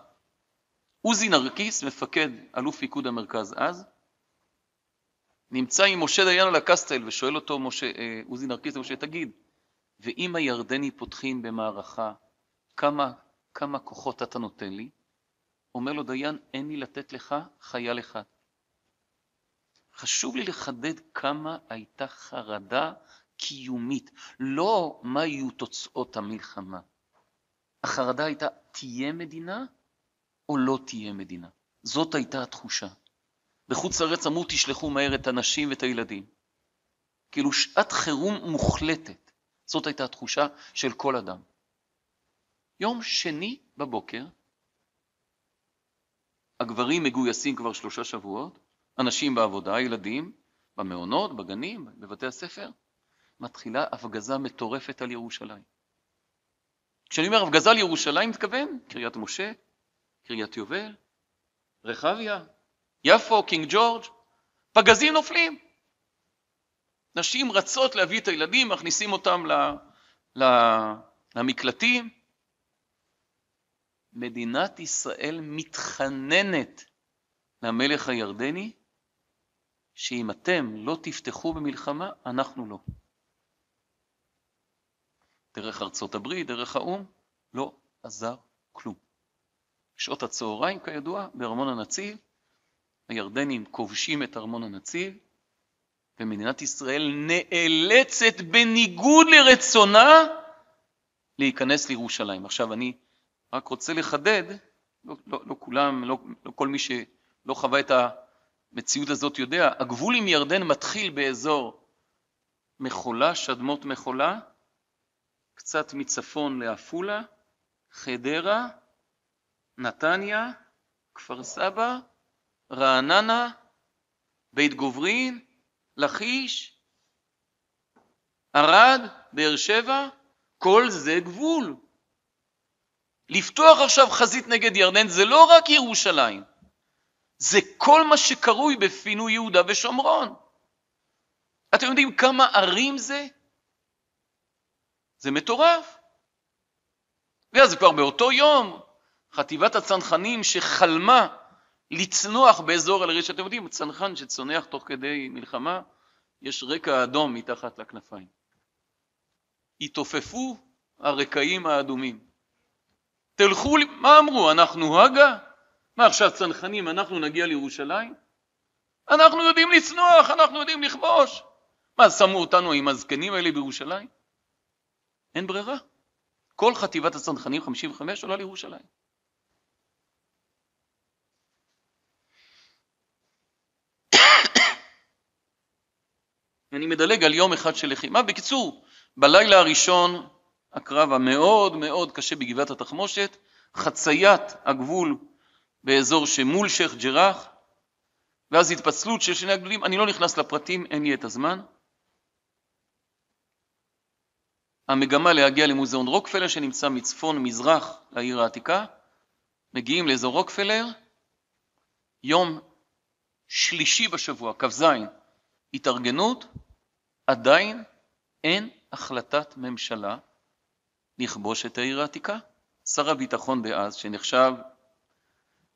עוזי נרקיס, מפקד אלוף פיקוד המרכז אז, נמצא עם משה דיין על הקסטל ושואל אותו משה, אה, עוזי נרקיס משה, תגיד, ואם הירדני פותחים במערכה, כמה, כמה כוחות אתה נותן לי? אומר לו דיין, אין לי לתת לך חייל אחד. חשוב לי לחדד כמה הייתה חרדה קיומית, לא מה יהיו תוצאות המלחמה. החרדה הייתה, תהיה מדינה או לא תהיה מדינה? זאת הייתה התחושה. בחוץ לארץ אמרו, תשלחו מהר את הנשים ואת הילדים. כאילו שעת חירום מוחלטת. זאת הייתה התחושה של כל אדם. יום שני בבוקר, הגברים מגויסים כבר שלושה שבועות, אנשים בעבודה, ילדים, במעונות, בגנים, בבתי הספר, מתחילה הפגזה מטורפת על ירושלים. כשאני אומר הפגזה על ירושלים, מתכוון קריית משה, קריית יובל, רחביה, יפו, קינג ג'ורג', פגזים נופלים. נשים רצות להביא את הילדים, מכניסים אותם ל, ל, למקלטים. מדינת ישראל מתחננת למלך הירדני שאם אתם לא תפתחו במלחמה, אנחנו לא. דרך ארצות הברית, דרך האו"ם, לא עזר כלום. שעות הצהריים, כידוע, בארמון הנציב, הירדנים כובשים את ארמון הנציב, ומדינת ישראל נאלצת בניגוד לרצונה להיכנס לירושלים. עכשיו אני רק רוצה לחדד, לא, לא, לא כולם, לא, לא כל מי שלא חווה את המציאות הזאת יודע, הגבול עם ירדן מתחיל באזור מחולה, שדמות מחולה, קצת מצפון לעפולה, חדרה, נתניה, כפר סבא, רעננה, בית גוברין, לכיש, ערד, באר שבע, כל זה גבול. לפתוח עכשיו חזית נגד ירדן זה לא רק ירושלים, זה כל מה שקרוי בפינוי יהודה ושומרון. אתם יודעים כמה ערים זה? זה מטורף. ואז כבר באותו יום, חטיבת הצנחנים שחלמה לצנוח באזור אל-עריש, אתם יודעים, צנחן שצונח תוך כדי מלחמה, יש רקע אדום מתחת לכנפיים. התעופפו הרקעים האדומים. תלכו, מה אמרו, אנחנו הגה? מה עכשיו צנחנים, אנחנו נגיע לירושלים? אנחנו יודעים לצנוח, אנחנו יודעים לכבוש. מה, שמו אותנו עם הזקנים האלה בירושלים? אין ברירה. כל חטיבת הצנחנים, 55, עולה לירושלים. אני מדלג על יום אחד של לחימה. בקיצור, בלילה הראשון, הקרב המאוד מאוד קשה בגבעת התחמושת, חציית הגבול באזור שמול שייח' ג'ראח, ואז התפצלות של שני הגדולים, אני לא נכנס לפרטים, אין לי את הזמן. המגמה להגיע למוזיאון רוקפלר שנמצא מצפון מזרח לעיר העתיקה, מגיעים לאזור רוקפלר, יום שלישי בשבוע, כ"ז, התארגנות, עדיין אין החלטת ממשלה לכבוש את העיר העתיקה. שר הביטחון דאז, שנחשב,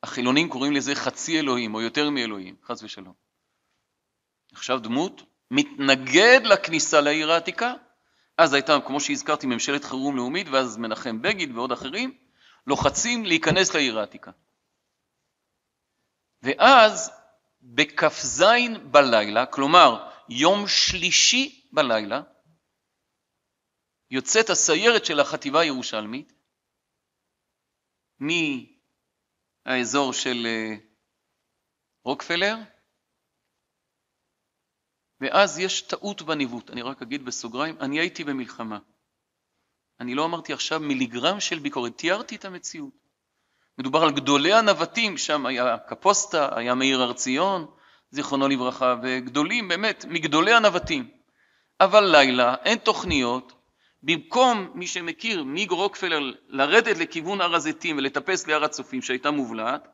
החילונים קוראים לזה חצי אלוהים או יותר מאלוהים, חס ושלום. נחשב דמות, מתנגד לכניסה לעיר העתיקה. אז הייתה, כמו שהזכרתי, ממשלת חירום לאומית, ואז מנחם בגין ועוד אחרים, לוחצים להיכנס לעיר העתיקה. ואז בכ"ז בלילה, כלומר יום שלישי בלילה, יוצאת הסיירת של החטיבה הירושלמית מהאזור של אה, רוקפלר, ואז יש טעות בניווט. אני רק אגיד בסוגריים, אני הייתי במלחמה. אני לא אמרתי עכשיו מיליגרם של ביקורת, תיארתי את המציאות. מדובר על גדולי הנווטים, שם היה קפוסטה, היה מאיר הר ציון, זיכרונו לברכה, וגדולים באמת, מגדולי הנווטים. אבל לילה, אין תוכניות, במקום, מי שמכיר, מיג רוקפלר, לרדת לכיוון הר הזיתים ולטפס להר הצופים שהייתה מובלעת,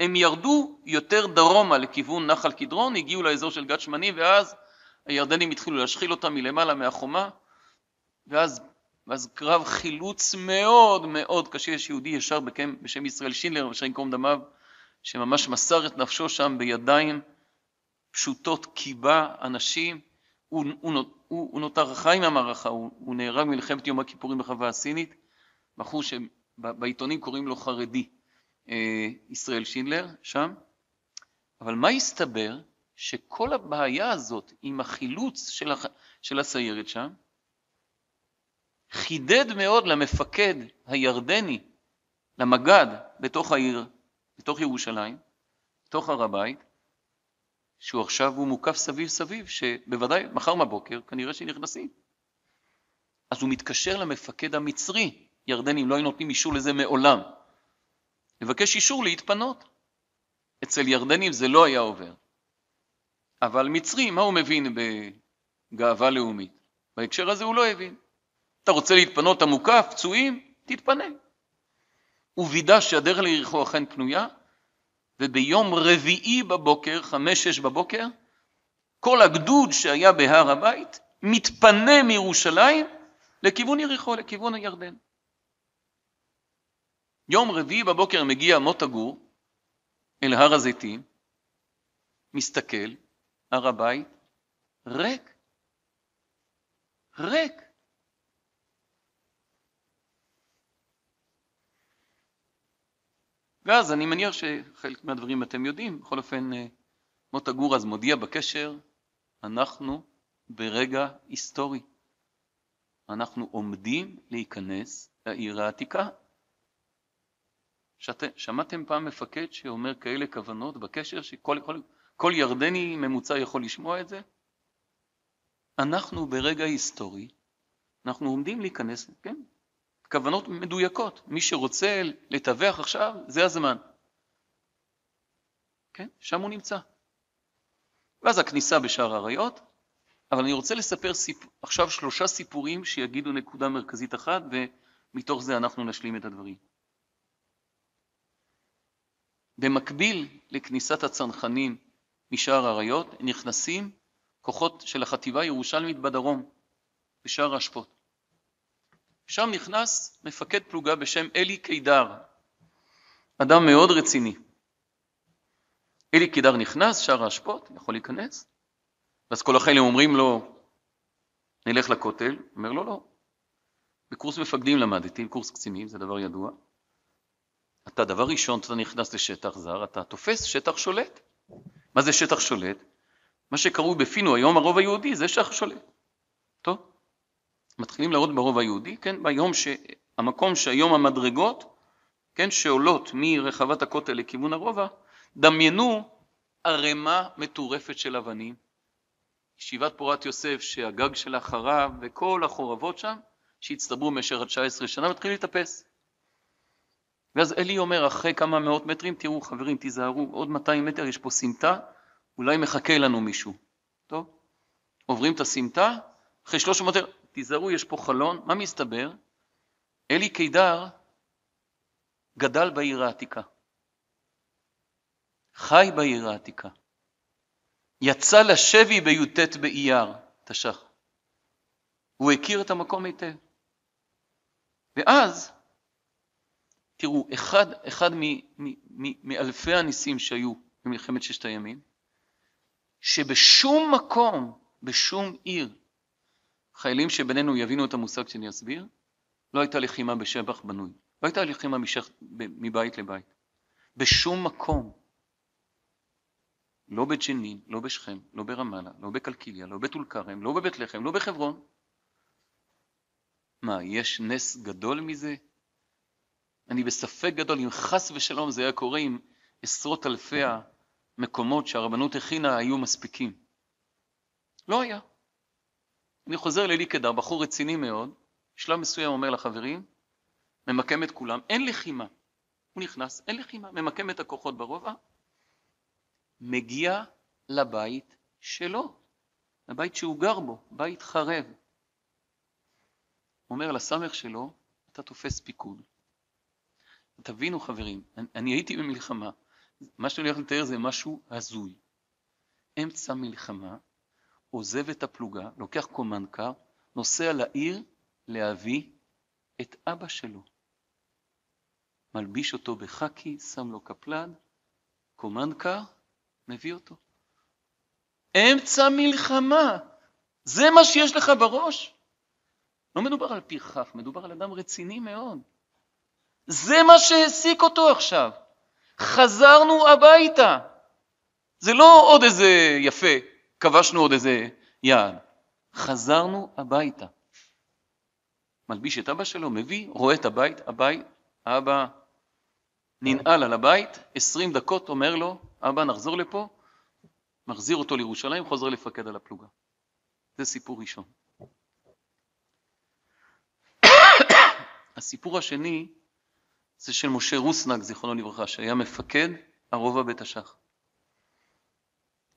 הם ירדו יותר דרומה לכיוון נחל קדרון, הגיעו לאזור של גת שמנים, ואז הירדנים התחילו להשחיל אותם מלמעלה מהחומה, ואז, ואז קרב חילוץ מאוד מאוד קשה, יש יהודי ישר בשם ישראל שינלר, אשר ינקום דמיו, שממש מסר את נפשו שם בידיים פשוטות, קיבה אנשים, הוא, הוא, הוא, הוא נותר חי מהמערכה, הוא, הוא נהרג במלחמת יום הכיפורים בחווה הסינית, בחור שבעיתונים קוראים לו חרדי, אה, ישראל שינדלר, שם. אבל מה הסתבר? שכל הבעיה הזאת עם החילוץ של, הח... של הסיירת שם, חידד מאוד למפקד הירדני, למג"ד בתוך העיר, בתוך ירושלים, בתוך הר הבית, שהוא עכשיו הוא מוקף סביב סביב, שבוודאי מחר בבוקר כנראה שנכנסים. אז הוא מתקשר למפקד המצרי, ירדנים לא היו נותנים אישור לזה מעולם, לבקש אישור להתפנות. אצל ירדנים זה לא היה עובר. אבל מצרי, מה הוא מבין בגאווה לאומית? בהקשר הזה הוא לא הבין. אתה רוצה להתפנות, אתה מוקף, פצועים, תתפנה. הוא וידא שהדרך ליריחו אכן פנויה, וביום רביעי בבוקר, חמש-שש בבוקר, כל הגדוד שהיה בהר הבית מתפנה מירושלים לכיוון יריחו, לכיוון הירדן. יום רביעי בבוקר מגיע מוטה גור אל הר הזיתים, מסתכל, הר הבית ריק. ריק. ואז אני מניח שחלק מהדברים אתם יודעים, בכל אופן אה, מוטה גור אז מודיע בקשר, אנחנו ברגע היסטורי. אנחנו עומדים להיכנס לעיר העתיקה. שאת, שמעתם פעם מפקד שאומר כאלה כוונות בקשר שכל כל, כל ירדני ממוצע יכול לשמוע את זה? אנחנו ברגע היסטורי, אנחנו עומדים להיכנס, כן, כוונות מדויקות. מי שרוצה לתווך עכשיו, זה הזמן. כן, שם הוא נמצא. ואז הכניסה בשער האריות, אבל אני רוצה לספר סיפ... עכשיו שלושה סיפורים שיגידו נקודה מרכזית אחת, ומתוך זה אנחנו נשלים את הדברים. במקביל לכניסת הצנחנים משער האריות, נכנסים כוחות של החטיבה הירושלמית בדרום, בשער האשפות. שם נכנס מפקד פלוגה בשם אלי קידר, אדם מאוד רציני. אלי קידר נכנס, שער האשפות, יכול להיכנס, ואז כל החיילים אומרים לו, נלך לכותל, אומר לו, לא. בקורס מפקדים למדתי, קורס קצינים, זה דבר ידוע. אתה, דבר ראשון, אתה נכנס לשטח זר, אתה תופס שטח שולט. מה זה שטח שולט? מה שקרוי בפינו היום הרוב היהודי זה שטח שולט. טוב? מתחילים להראות ברוב היהודי, כן, ביום ש... המקום שהיום המדרגות, כן, שעולות מרחבת הכותל לכיוון הרובע, דמיינו ערימה מטורפת של אבנים, ישיבת פורת יוסף שהגג שלה חרב וכל החורבות שם, שהצטברו במשך ה-19 שנה, מתחילים לטפס. ואז אלי אומר, אחרי כמה מאות מטרים, תראו חברים, תיזהרו, עוד 200 מטר יש פה סמטה, אולי מחכה לנו מישהו. טוב? עוברים את הסמטה, אחרי 300 מטר, תיזהרו, יש פה חלון, מה מסתבר? אלי קידר גדל בעיר העתיקה. חי בעיר העתיקה. יצא לשבי בי"ט באייר, תש"ח. הוא הכיר את המקום היטב. ואז, תראו, אחד, אחד מאלפי הניסים שהיו במלחמת ששת הימים, שבשום מקום, בשום עיר, חיילים שבינינו יבינו את המושג שאני אסביר, לא הייתה לחימה בשבח בנוי. לא הייתה לחימה משך, מבית לבית. בשום מקום. לא בג'נין, לא בשכם, לא ברמאללה, לא בקלקיליה, לא בטול כרם, לא בבית לחם, לא בחברון. מה, יש נס גדול מזה? אני בספק גדול אם חס ושלום זה היה קורה עם עשרות אלפי המקומות שהרבנות הכינה היו מספיקים. לא היה. אני חוזר לאלי קדר, בחור רציני מאוד, בשלב מסוים אומר לחברים, ממקם את כולם, אין לחימה. הוא נכנס, אין לחימה, ממקם את הכוחות ברובע, מגיע לבית שלו, לבית שהוא גר בו, בית חרב. אומר לסמך שלו, אתה תופס פיקוד. תבינו חברים, אני, אני הייתי במלחמה, מה שאני הולך לתאר זה משהו הזוי. אמצע מלחמה, עוזב את הפלוגה, לוקח קומנדקר, נוסע לעיר להביא את אבא שלו. מלביש אותו בחקי, שם לו קפלן, קומנדקר, מביא אותו. אמצע מלחמה, זה מה שיש לך בראש? לא מדובר על פרחח, מדובר על אדם רציני מאוד. זה מה שהעסיק אותו עכשיו. חזרנו הביתה. זה לא עוד איזה יפה, כבשנו עוד איזה יעד. חזרנו הביתה. מלביש את אבא שלו, מביא, רואה את הבית, הבית, אבא ננעל על הבית, עשרים דקות אומר לו, אבא נחזור לפה, מחזיר אותו לירושלים, חוזר לפקד על הפלוגה. זה סיפור ראשון. הסיפור השני זה של משה רוסנק, זיכרונו לברכה, שהיה מפקד הרובע בית השח.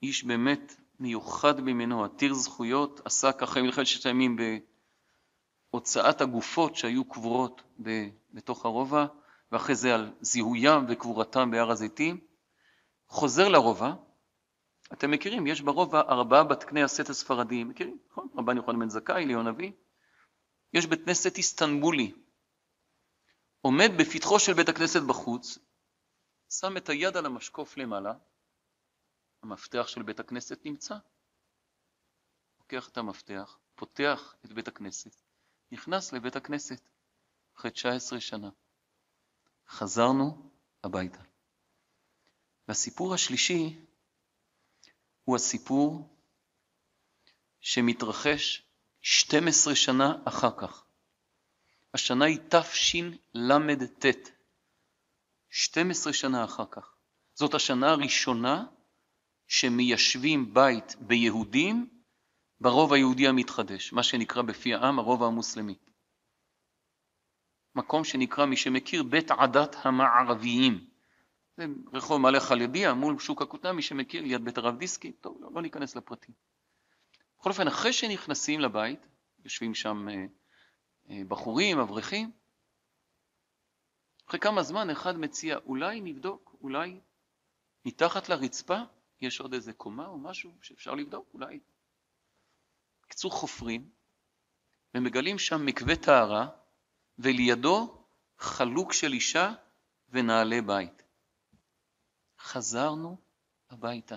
איש באמת מיוחד ממנו, עתיר זכויות, עסק אחרי מלחמת ששת הימים בהוצאת הגופות שהיו קבורות בתוך הרובע, ואחרי זה על זיהוים וקבורתם בהר הזיתים. חוזר לרובע, אתם מכירים, יש ברובע ארבעה בת כנסת הספרדיים, מכירים, נכון? רבן יוחנן בן זכאי, אליון אבי. יש בית כנסת איסטנבולי, עומד בפתחו של בית הכנסת בחוץ, שם את היד על המשקוף למעלה, המפתח של בית הכנסת נמצא. לוקח את המפתח, פותח את בית הכנסת, נכנס לבית הכנסת אחרי 19 שנה. חזרנו הביתה. והסיפור השלישי הוא הסיפור שמתרחש 12 שנה אחר כך. השנה היא תשל"ט, 12 שנה אחר כך. זאת השנה הראשונה שמיישבים בית ביהודים ברוב היהודי המתחדש, מה שנקרא בפי העם הרוב המוסלמי. מקום שנקרא, מי שמכיר, בית עדת המערביים. זה רחוב מלא חלביה מול שוק הכותנה, מי שמכיר, ליד בית הרב דיסקי, טוב, לא, לא ניכנס לפרטים. בכל אופן, אחרי שנכנסים לבית, יושבים שם אה, אה, בחורים, אברכים, אחרי כמה זמן אחד מציע, אולי נבדוק, אולי מתחת לרצפה יש עוד איזה קומה או משהו שאפשר לבדוק, אולי. בקיצור, חופרים ומגלים שם מקווה טהרה, ולידו חלוק של אישה ונעלי בית. חזרנו הביתה.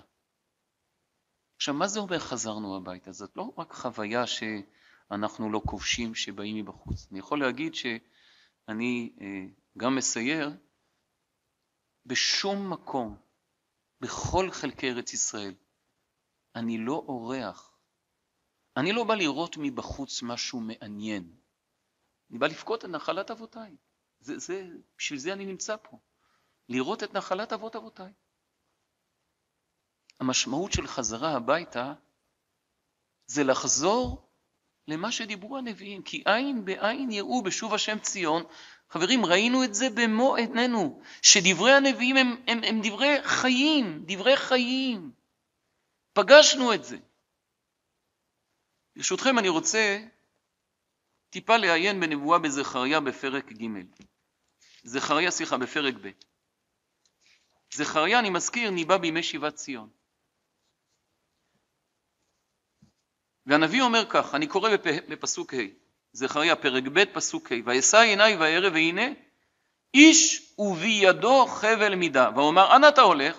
עכשיו, מה זה אומר חזרנו הביתה? זאת לא רק חוויה שאנחנו לא כובשים שבאים מבחוץ. אני יכול להגיד שאני אה, גם מסייר בשום מקום, בכל חלקי ארץ ישראל. אני לא אורח. אני לא בא לראות מבחוץ משהו מעניין. אני בא לבכות את נחלת אבותיי. זה, זה, בשביל זה אני נמצא פה. לראות את נחלת אבות אבותיי. המשמעות של חזרה הביתה זה לחזור למה שדיברו הנביאים, כי עין בעין יראו בשוב השם ציון. חברים, ראינו את זה במו עינינו, שדברי הנביאים הם, הם, הם דברי חיים, דברי חיים. פגשנו את זה. ברשותכם, אני רוצה טיפה לעיין בנבואה בזכריה בפרק ג'. זכריה, סליחה, בפרק ב'. זכריה, אני מזכיר, ניבא בימי שיבת ציון. והנביא אומר כך, אני קורא בפ... בפסוק ה', זכריה, פרק ב', פסוק ה', ואשא עיניי וערב והנה איש ובידו חבל מידה, ואומר אנה אתה הולך?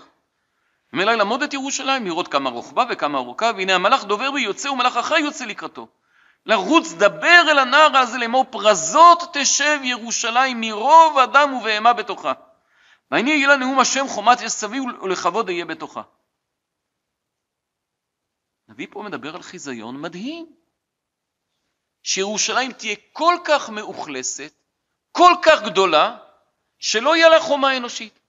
ומאלי לעמוד את ירושלים, לראות כמה רוחבה וכמה אורכה, והנה המלאך דובר בי יוצא ומלאך אחרי יוצא לקראתו. לרוץ דבר אל הנער הזה לאמור פרזות תשב ירושלים מרוב אדם ובהמה בתוכה. והנה יהיה לה נאום השם חומת יש סביב ולכבוד אהיה בתוכה. הנביא פה מדבר על חיזיון מדהים. שירושלים תהיה כל כך מאוכלסת, כל כך גדולה, שלא יהיה לה חומה אנושית.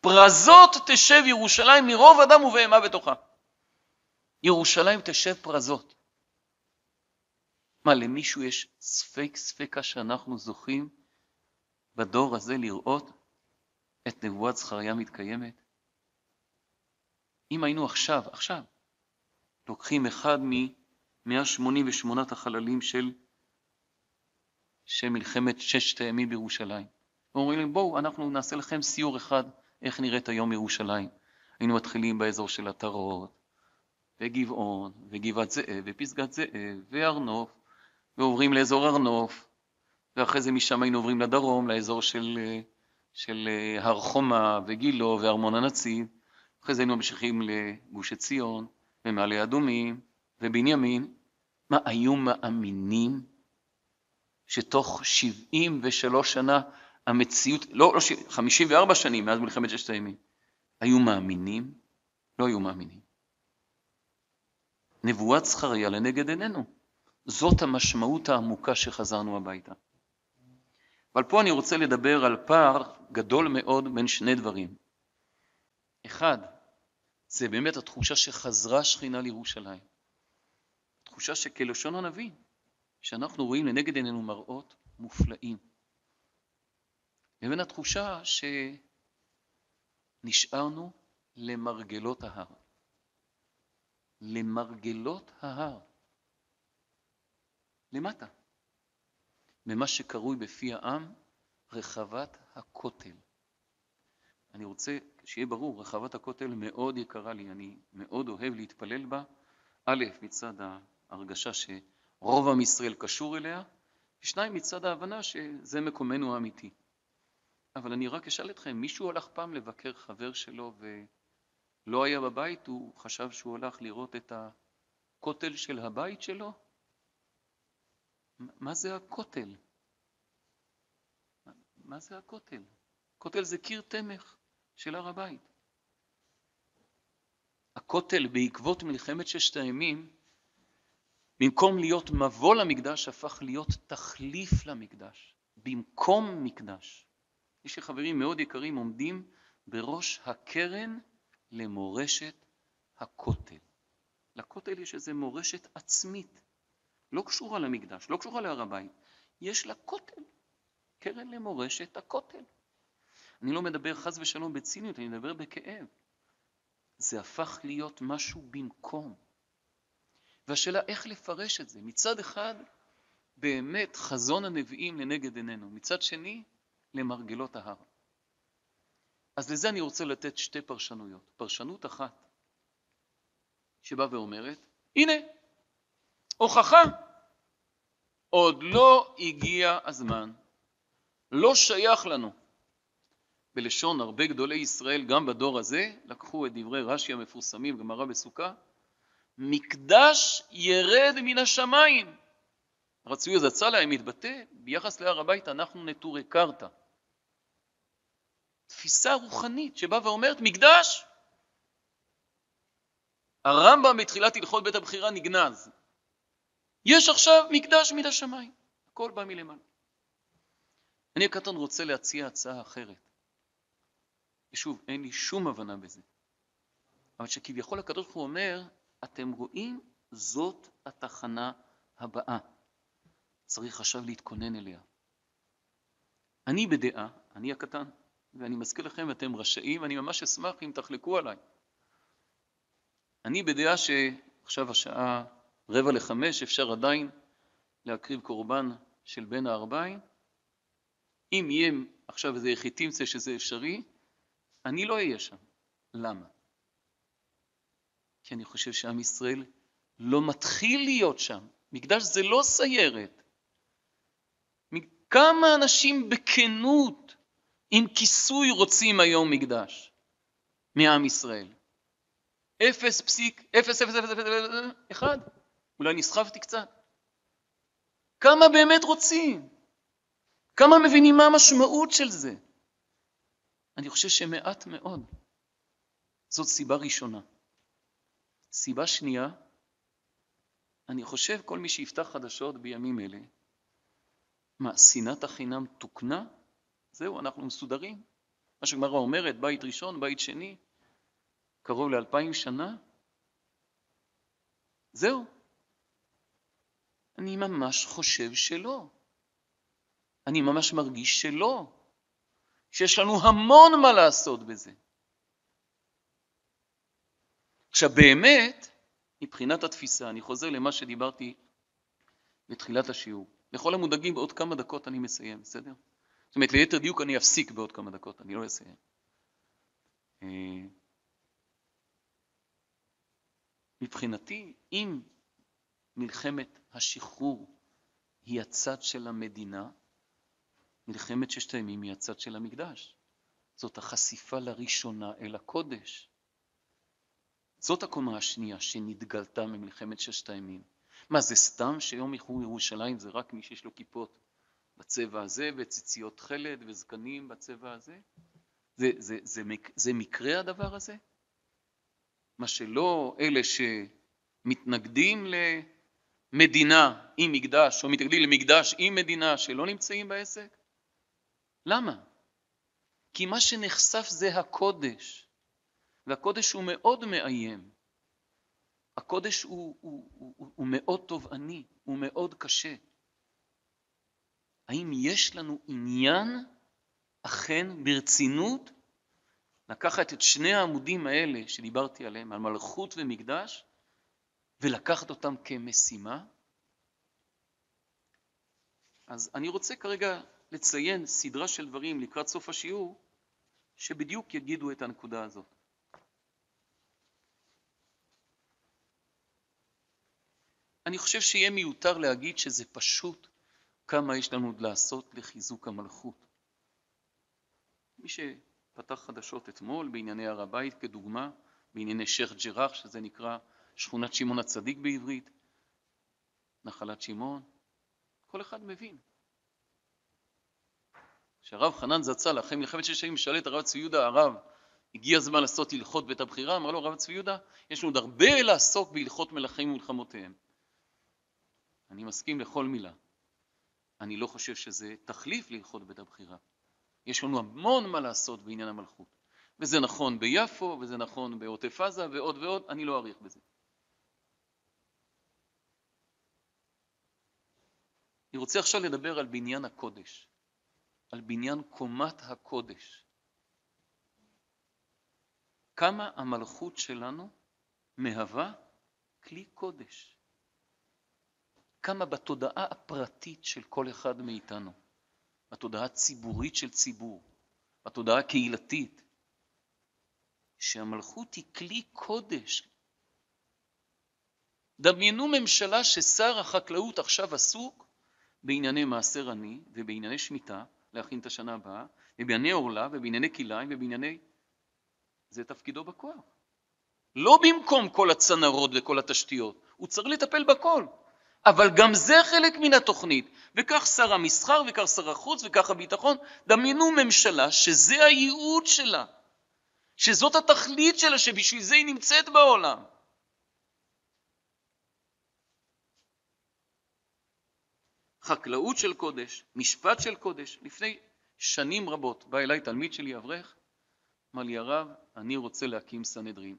פרזות תשב ירושלים מרוב אדם ובהמה בתוכה. ירושלים תשב פרזות. מה, למישהו יש ספק ספקה שאנחנו זוכים בדור הזה לראות את נבואת זכריה מתקיימת? אם היינו עכשיו, עכשיו, לוקחים אחד מ-188 החללים של, של מלחמת ששת הימים בירושלים, ואומרים להם בואו אנחנו נעשה לכם סיור אחד איך נראית היום ירושלים. היינו מתחילים באזור של עטרות, וגבעון, וגבעת זאב, ופסגת זאב, והר נוף, ועוברים לאזור הר נוף, ואחרי זה משם היינו עוברים לדרום, לאזור של, של הר חומה וגילו וארמון הנציב, אחרי זה היינו ממשיכים לגוש עציון ומעלה אדומים ובנימין. מה, היו מאמינים שתוך 73 שנה המציאות, לא, לא 54 שנים מאז מלחמת ששת הימים, היו מאמינים? לא היו מאמינים. נבואת זכריה לנגד עינינו. זאת המשמעות העמוקה שחזרנו הביתה. אבל פה אני רוצה לדבר על פער גדול מאוד בין שני דברים. אחד, זה באמת התחושה שחזרה שכינה לירושלים. תחושה שכלשון הנביא, שאנחנו רואים לנגד עינינו מראות מופלאים. לבין התחושה שנשארנו למרגלות ההר. למרגלות ההר. למטה. במה שקרוי בפי העם רחבת הכותל. אני רוצה שיהיה ברור, רחבת הכותל מאוד יקרה לי, אני מאוד אוהב להתפלל בה, א', מצד ההרגשה שרוב עם ישראל קשור אליה, ושניים, מצד ההבנה שזה מקומנו האמיתי. אבל אני רק אשאל אתכם, מישהו הלך פעם לבקר חבר שלו ולא היה בבית, הוא חשב שהוא הלך לראות את הכותל של הבית שלו? מה זה הכותל? מה זה הכותל? כותל זה קיר תמך של הר הבית. הכותל בעקבות מלחמת ששת הימים, במקום להיות מבוא למקדש, הפך להיות תחליף למקדש, במקום מקדש. יש לי חברים מאוד יקרים עומדים בראש הקרן למורשת הכותל. לכותל יש איזו מורשת עצמית, לא קשורה למקדש, לא קשורה להר הבית, יש לה כותל, קרן למורשת הכותל. אני לא מדבר חס ושלום בציניות, אני מדבר בכאב. זה הפך להיות משהו במקום. והשאלה איך לפרש את זה. מצד אחד, באמת חזון הנביאים לנגד עינינו. מצד שני, למרגלות ההר. אז לזה אני רוצה לתת שתי פרשנויות. פרשנות אחת, שבאה ואומרת, הנה, הוכחה, עוד לא הגיע הזמן, לא שייך לנו. בלשון הרבה גדולי ישראל, גם בדור הזה, לקחו את דברי רש"י המפורסמים, גמרא בסוכה, מקדש ירד מן השמיים. רצוי זצ"ל מתבטא, ביחס להר הבית אנחנו נטורי קרתא. תפיסה רוחנית שבאה ואומרת, מקדש, הרמב"ם בתחילת הלכות בית הבחירה נגנז. יש עכשיו מקדש מן השמיים, הכל בא מלמעלה. אני הקטן רוצה להציע הצעה אחרת. ושוב, אין לי שום הבנה בזה. אבל שכביכול הקדוש ברוך הוא אומר, אתם רואים, זאת התחנה הבאה. צריך עכשיו להתכונן אליה. אני בדעה, אני הקטן, ואני מזכיר לכם, אתם רשאים, ואני ממש אשמח אם תחלקו עליי. אני בדעה שעכשיו השעה רבע לחמש, אפשר עדיין להקריב קורבן של בין הערביים. אם יהיה עכשיו איזה יחי תמצא שזה אפשרי, אני לא אהיה שם. למה? כי אני חושב שעם ישראל לא מתחיל להיות שם. מקדש זה לא סיירת. כמה אנשים בכנות, עם כיסוי, רוצים היום מקדש מעם ישראל? אפס פסיק, אפס, אפס, אפס, אפס, אחד. אולי נסחפתי קצת. כמה באמת רוצים? כמה מבינים מה המשמעות של זה? אני חושב שמעט מאוד. זאת סיבה ראשונה. סיבה שנייה, אני חושב כל מי שיפתח חדשות בימים אלה, מה, שנאת החינם תוקנה? זהו, אנחנו מסודרים. מה שגמרא אומרת, בית ראשון, בית שני, קרוב לאלפיים שנה, זהו. אני ממש חושב שלא. אני ממש מרגיש שלא. שיש לנו המון מה לעשות בזה. עכשיו באמת, מבחינת התפיסה, אני חוזר למה שדיברתי בתחילת השיעור. לכל המודאגים בעוד כמה דקות אני מסיים, בסדר? זאת אומרת, ליתר דיוק אני אפסיק בעוד כמה דקות, אני לא אסיים. אה, מבחינתי, אם מלחמת השחרור היא הצד של המדינה, מלחמת ששת הימים היא הצד של המקדש. זאת החשיפה לראשונה אל הקודש. זאת הקומה השנייה שנתגלתה ממלחמת ששת הימים. מה, זה סתם שיום איחור ירושלים זה רק מי שיש לו כיפות בצבע הזה וציציות תכלת וזקנים בצבע הזה? זה, זה, זה, זה מקרה הדבר הזה? מה שלא אלה שמתנגדים למדינה עם מקדש, או מתנגדים למקדש עם מדינה שלא נמצאים בעסק? למה? כי מה שנחשף זה הקודש, והקודש הוא מאוד מאיים. הקודש הוא, הוא, הוא, הוא, מאוד תובעני, הוא מאוד קשה. האם יש לנו עניין אכן ברצינות לקחת את שני העמודים האלה שדיברתי עליהם, על מלכות ומקדש, ולקחת אותם כמשימה? אז אני רוצה כרגע לציין סדרה של דברים לקראת סוף השיעור, שבדיוק יגידו את הנקודה הזאת. אני חושב שיהיה מיותר להגיד שזה פשוט כמה יש לנו עוד לעשות לחיזוק המלכות. מי שפתח חדשות אתמול בענייני הר הבית כדוגמה, בענייני שייח' ג'ראח, שזה נקרא שכונת שמעון הצדיק בעברית, נחלת שמעון, כל אחד מבין. כשהרב חנן זצ"ל, אחרי מלחמת ששת הימים, שאל את הרב צבי יהודה, הרב, הגיע הזמן לעשות הלכות בית הבחירה? אמר לו הרב צבי יהודה, יש לנו עוד הרבה לעסוק בהלכות מלכים ומלחמותיהם. אני מסכים לכל מילה. אני לא חושב שזה תחליף להלכות בית הבחירה. יש לנו המון מה לעשות בעניין המלכות. וזה נכון ביפו, וזה נכון בעוטף עזה, ועוד ועוד, אני לא אאריך בזה. אני רוצה עכשיו לדבר על בניין הקודש, על בניין קומת הקודש. כמה המלכות שלנו מהווה כלי קודש. כמה בתודעה הפרטית של כל אחד מאיתנו, בתודעה הציבורית של ציבור, בתודעה הקהילתית, שהמלכות היא כלי קודש. דמיינו ממשלה ששר החקלאות עכשיו עסוק בענייני מעשר עני ובענייני שמיטה, להכין את השנה הבאה, ובענייני עורלה ובענייני כליים ובענייני... זה תפקידו בכוח. לא במקום כל הצנרות וכל התשתיות, הוא צריך לטפל בכל. אבל גם זה חלק מן התוכנית. וכך שר המסחר, וכך שר החוץ, וכך הביטחון. דמיינו ממשלה שזה הייעוד שלה, שזאת התכלית שלה, שבשביל זה היא נמצאת בעולם. חקלאות של קודש, משפט של קודש. לפני שנים רבות בא אליי תלמיד שלי, אברך, אמר לי, הרב, אני רוצה להקים סנהדרין.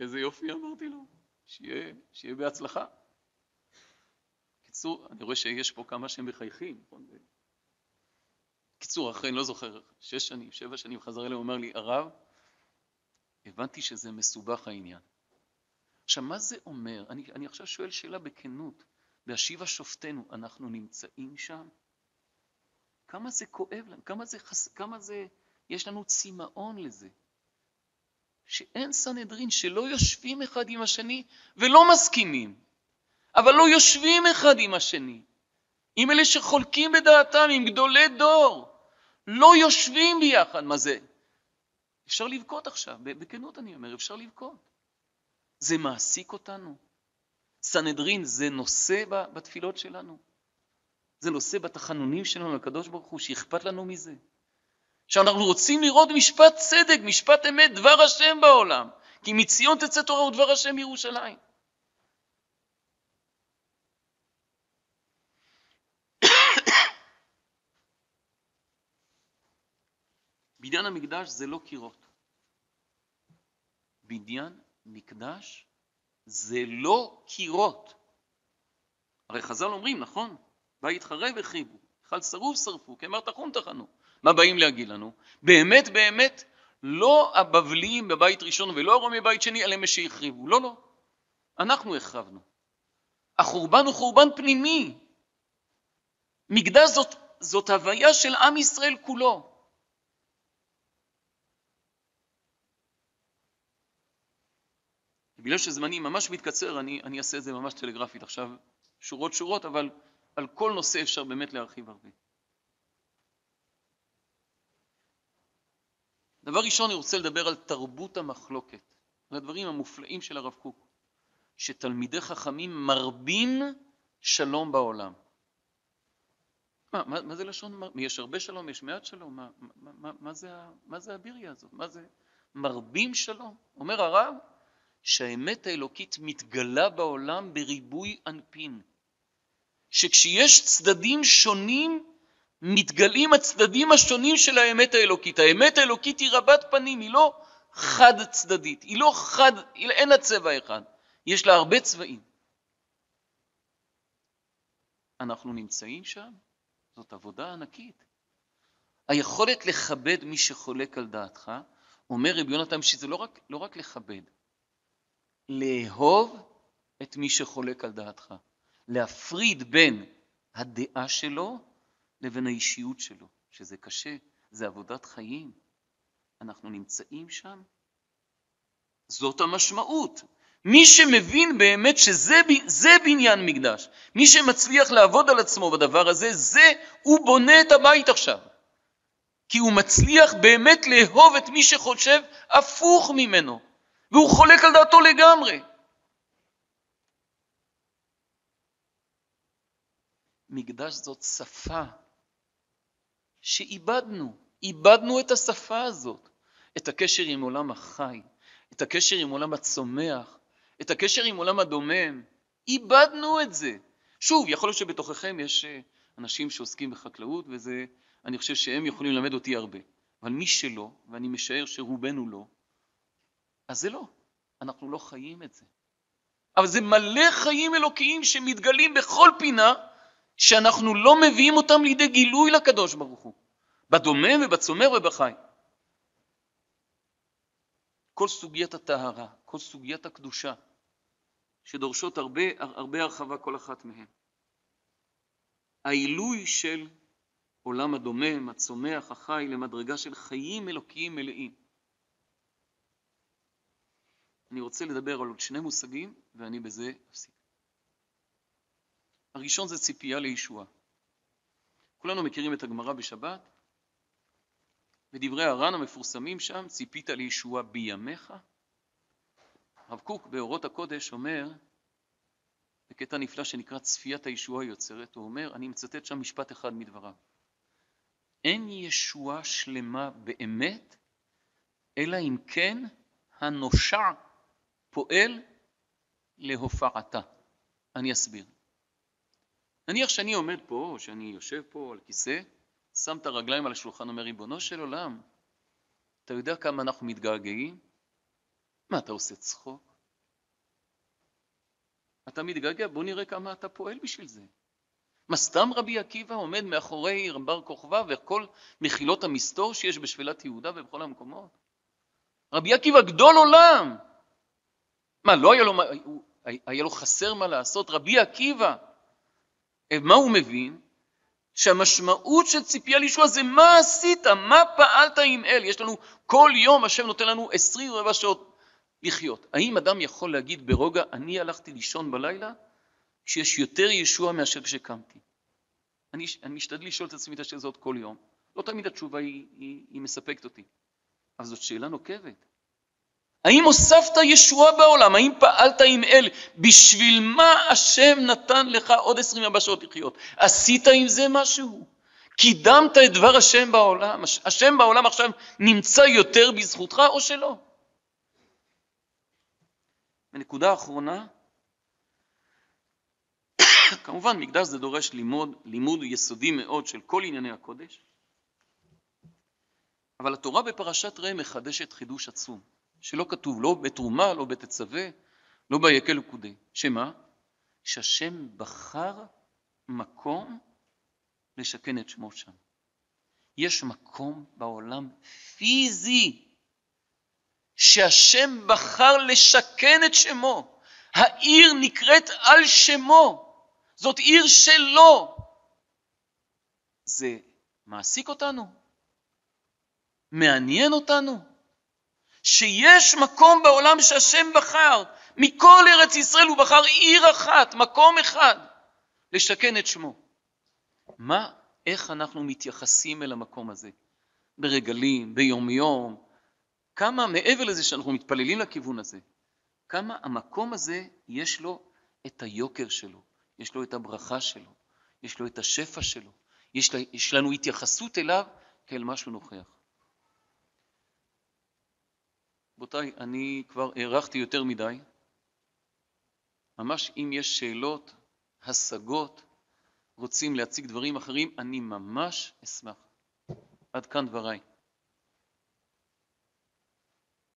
איזה יופי אמרתי לו, שיהיה, שיהיה בהצלחה. קיצור, אני רואה שיש פה כמה שהם מחייכים, נכון? קיצור, אחרי, אני לא זוכר, שש שנים, שבע שנים, חזר אליי, הוא אומר לי, הרב, הבנתי שזה מסובך העניין. עכשיו, מה זה אומר? אני, אני עכשיו שואל שאלה בכנות. בהשיבה שופטנו, אנחנו נמצאים שם? כמה זה כואב לנו, כמה זה, כמה זה, יש לנו צמאון לזה. שאין סנהדרין, שלא יושבים אחד עם השני ולא מסכימים. אבל לא יושבים אחד עם השני. עם אלה שחולקים בדעתם, עם גדולי דור. לא יושבים ביחד. מה זה? אפשר לבכות עכשיו, בכנות אני אומר, אפשר לבכות. זה מעסיק אותנו. סנהדרין זה נושא בתפילות שלנו. זה נושא בתחנונים שלנו לקדוש ברוך הוא, שאכפת לנו מזה. שאנחנו רוצים לראות משפט צדק, משפט אמת, דבר השם בעולם. כי מציון תצא תורה ודבר השם מירושלים. בניין המקדש זה לא קירות. בניין מקדש זה לא קירות. הרי חז"ל אומרים, נכון? בית חרב החריבו, היכל שרוף שרפו, כמר תחום טחנו. מה באים להגיד לנו? באמת באמת לא הבבלים בבית ראשון ולא הרומי בבית שני, אלא הם שהחריבו. לא, לא. אנחנו החרבנו. החורבן הוא חורבן פנימי. מקדש זאת, זאת הוויה של עם ישראל כולו. בגלל שזמני ממש מתקצר, אני, אני אעשה את זה ממש טלגרפית עכשיו, שורות שורות, אבל על כל נושא אפשר באמת להרחיב הרבה. דבר ראשון, אני רוצה לדבר על תרבות המחלוקת, על הדברים המופלאים של הרב קוק, שתלמידי חכמים מרבים שלום בעולם. מה, מה, מה זה לשון, מר... יש הרבה שלום, יש מעט שלום, מה, מה, מה, מה, זה, מה זה הביריה הזאת? מה זה מרבים שלום? אומר הרב שהאמת האלוקית מתגלה בעולם בריבוי אנפין. שכשיש צדדים שונים, מתגלים הצדדים השונים של האמת האלוקית. האמת האלוקית היא רבת פנים, היא לא חד צדדית, היא לא חד, אין לה צבע אחד, יש לה הרבה צבעים. אנחנו נמצאים שם, זאת עבודה ענקית. היכולת לכבד מי שחולק על דעתך, אומר רבי יונתן שזה לא רק, לא רק לכבד, לאהוב את מי שחולק על דעתך, להפריד בין הדעה שלו לבין האישיות שלו, שזה קשה, זה עבודת חיים. אנחנו נמצאים שם. זאת המשמעות. מי שמבין באמת שזה בניין מקדש, מי שמצליח לעבוד על עצמו בדבר הזה, זה, הוא בונה את הבית עכשיו. כי הוא מצליח באמת לאהוב את מי שחושב הפוך ממנו, והוא חולק על דעתו לגמרי. מקדש זאת שפה שאיבדנו, איבדנו את השפה הזאת, את הקשר עם עולם החי, את הקשר עם עולם הצומח, את הקשר עם עולם הדומם, איבדנו את זה. שוב, יכול להיות שבתוככם יש אה, אנשים שעוסקים בחקלאות, וזה, אני חושב שהם יכולים ללמד אותי הרבה. אבל מי שלא, ואני משער שרובנו לא, אז זה לא. אנחנו לא חיים את זה. אבל זה מלא חיים אלוקיים שמתגלים בכל פינה, שאנחנו לא מביאים אותם לידי גילוי לקדוש ברוך הוא, בדומם ובצומר ובחי. כל סוגיית הטהרה, כל סוגיית הקדושה, שדורשות הרבה, הרבה הרחבה כל אחת מהן. העילוי של עולם הדומם, הצומח, החי, למדרגה של חיים אלוקיים מלאים. אני רוצה לדבר על עוד שני מושגים, ואני בזה אפסיק. הראשון זה ציפייה לישועה. כולנו מכירים את הגמרא בשבת, ודברי הר"ן המפורסמים שם, ציפית לישועה בימיך. הרב קוק באורות הקודש אומר, בקטע נפלא שנקרא צפיית הישועה היוצרת, הוא אומר, אני מצטט שם משפט אחד מדבריו, אין ישועה שלמה באמת, אלא אם כן הנושע פועל להופעתה. אני אסביר. נניח שאני עומד פה, או שאני יושב פה על כיסא, שם את הרגליים על השולחן, אומר, ריבונו של עולם, אתה יודע כמה אנחנו מתגעגעים? מה, אתה עושה צחוק? אתה מתגעגע, בוא נראה כמה אתה פועל בשביל זה. מה, סתם רבי עקיבא עומד מאחורי בר כוכבא וכל מחילות המסתור שיש בשפלת יהודה ובכל המקומות? רבי עקיבא גדול עולם! מה, לא היה לו, היה לו חסר מה לעשות? רבי עקיבא, מה הוא מבין? שהמשמעות של ציפייה לישוע זה מה עשית, מה פעלת עם אל. יש לנו, כל יום השם נותן לנו עשרים רבע שעות לחיות. האם אדם יכול להגיד ברוגע, אני הלכתי לישון בלילה כשיש יותר ישוע מאשר כשקמתי? אני, אני משתדל לשאול את עצמי את השאלה הזאת כל יום. לא תמיד התשובה היא, היא, היא מספקת אותי, אבל זאת שאלה נוקבת. האם הוספת ישועה בעולם? האם פעלת עם אל? בשביל מה השם נתן לך עוד עשרים יבשות לחיות? עשית עם זה משהו? קידמת את דבר השם בעולם? השם בעולם עכשיו נמצא יותר בזכותך או שלא? ונקודה אחרונה, כמובן מקדש זה דורש לימוד, לימוד יסודי מאוד של כל ענייני הקודש, אבל התורה בפרשת ראה מחדשת חידוש עצום. שלא כתוב לא בתרומה, לא בתצווה, לא ביקל וקודי. שמה? שהשם בחר מקום לשכן את שמו שם. יש מקום בעולם פיזי שהשם בחר לשכן את שמו. העיר נקראת על שמו. זאת עיר שלו. זה מעסיק אותנו? מעניין אותנו? שיש מקום בעולם שהשם בחר, מכל ארץ ישראל הוא בחר עיר אחת, מקום אחד, לשכן את שמו. מה, איך אנחנו מתייחסים אל המקום הזה? ברגלים, ביומיום, כמה מעבר לזה שאנחנו מתפללים לכיוון הזה, כמה המקום הזה יש לו את היוקר שלו, יש לו את הברכה שלו, יש לו את השפע שלו, יש, יש לנו התייחסות אליו כאל משהו נוכח. רבותיי, אני כבר הארכתי יותר מדי. ממש אם יש שאלות, השגות, רוצים להציג דברים אחרים, אני ממש אשמח. עד כאן דבריי.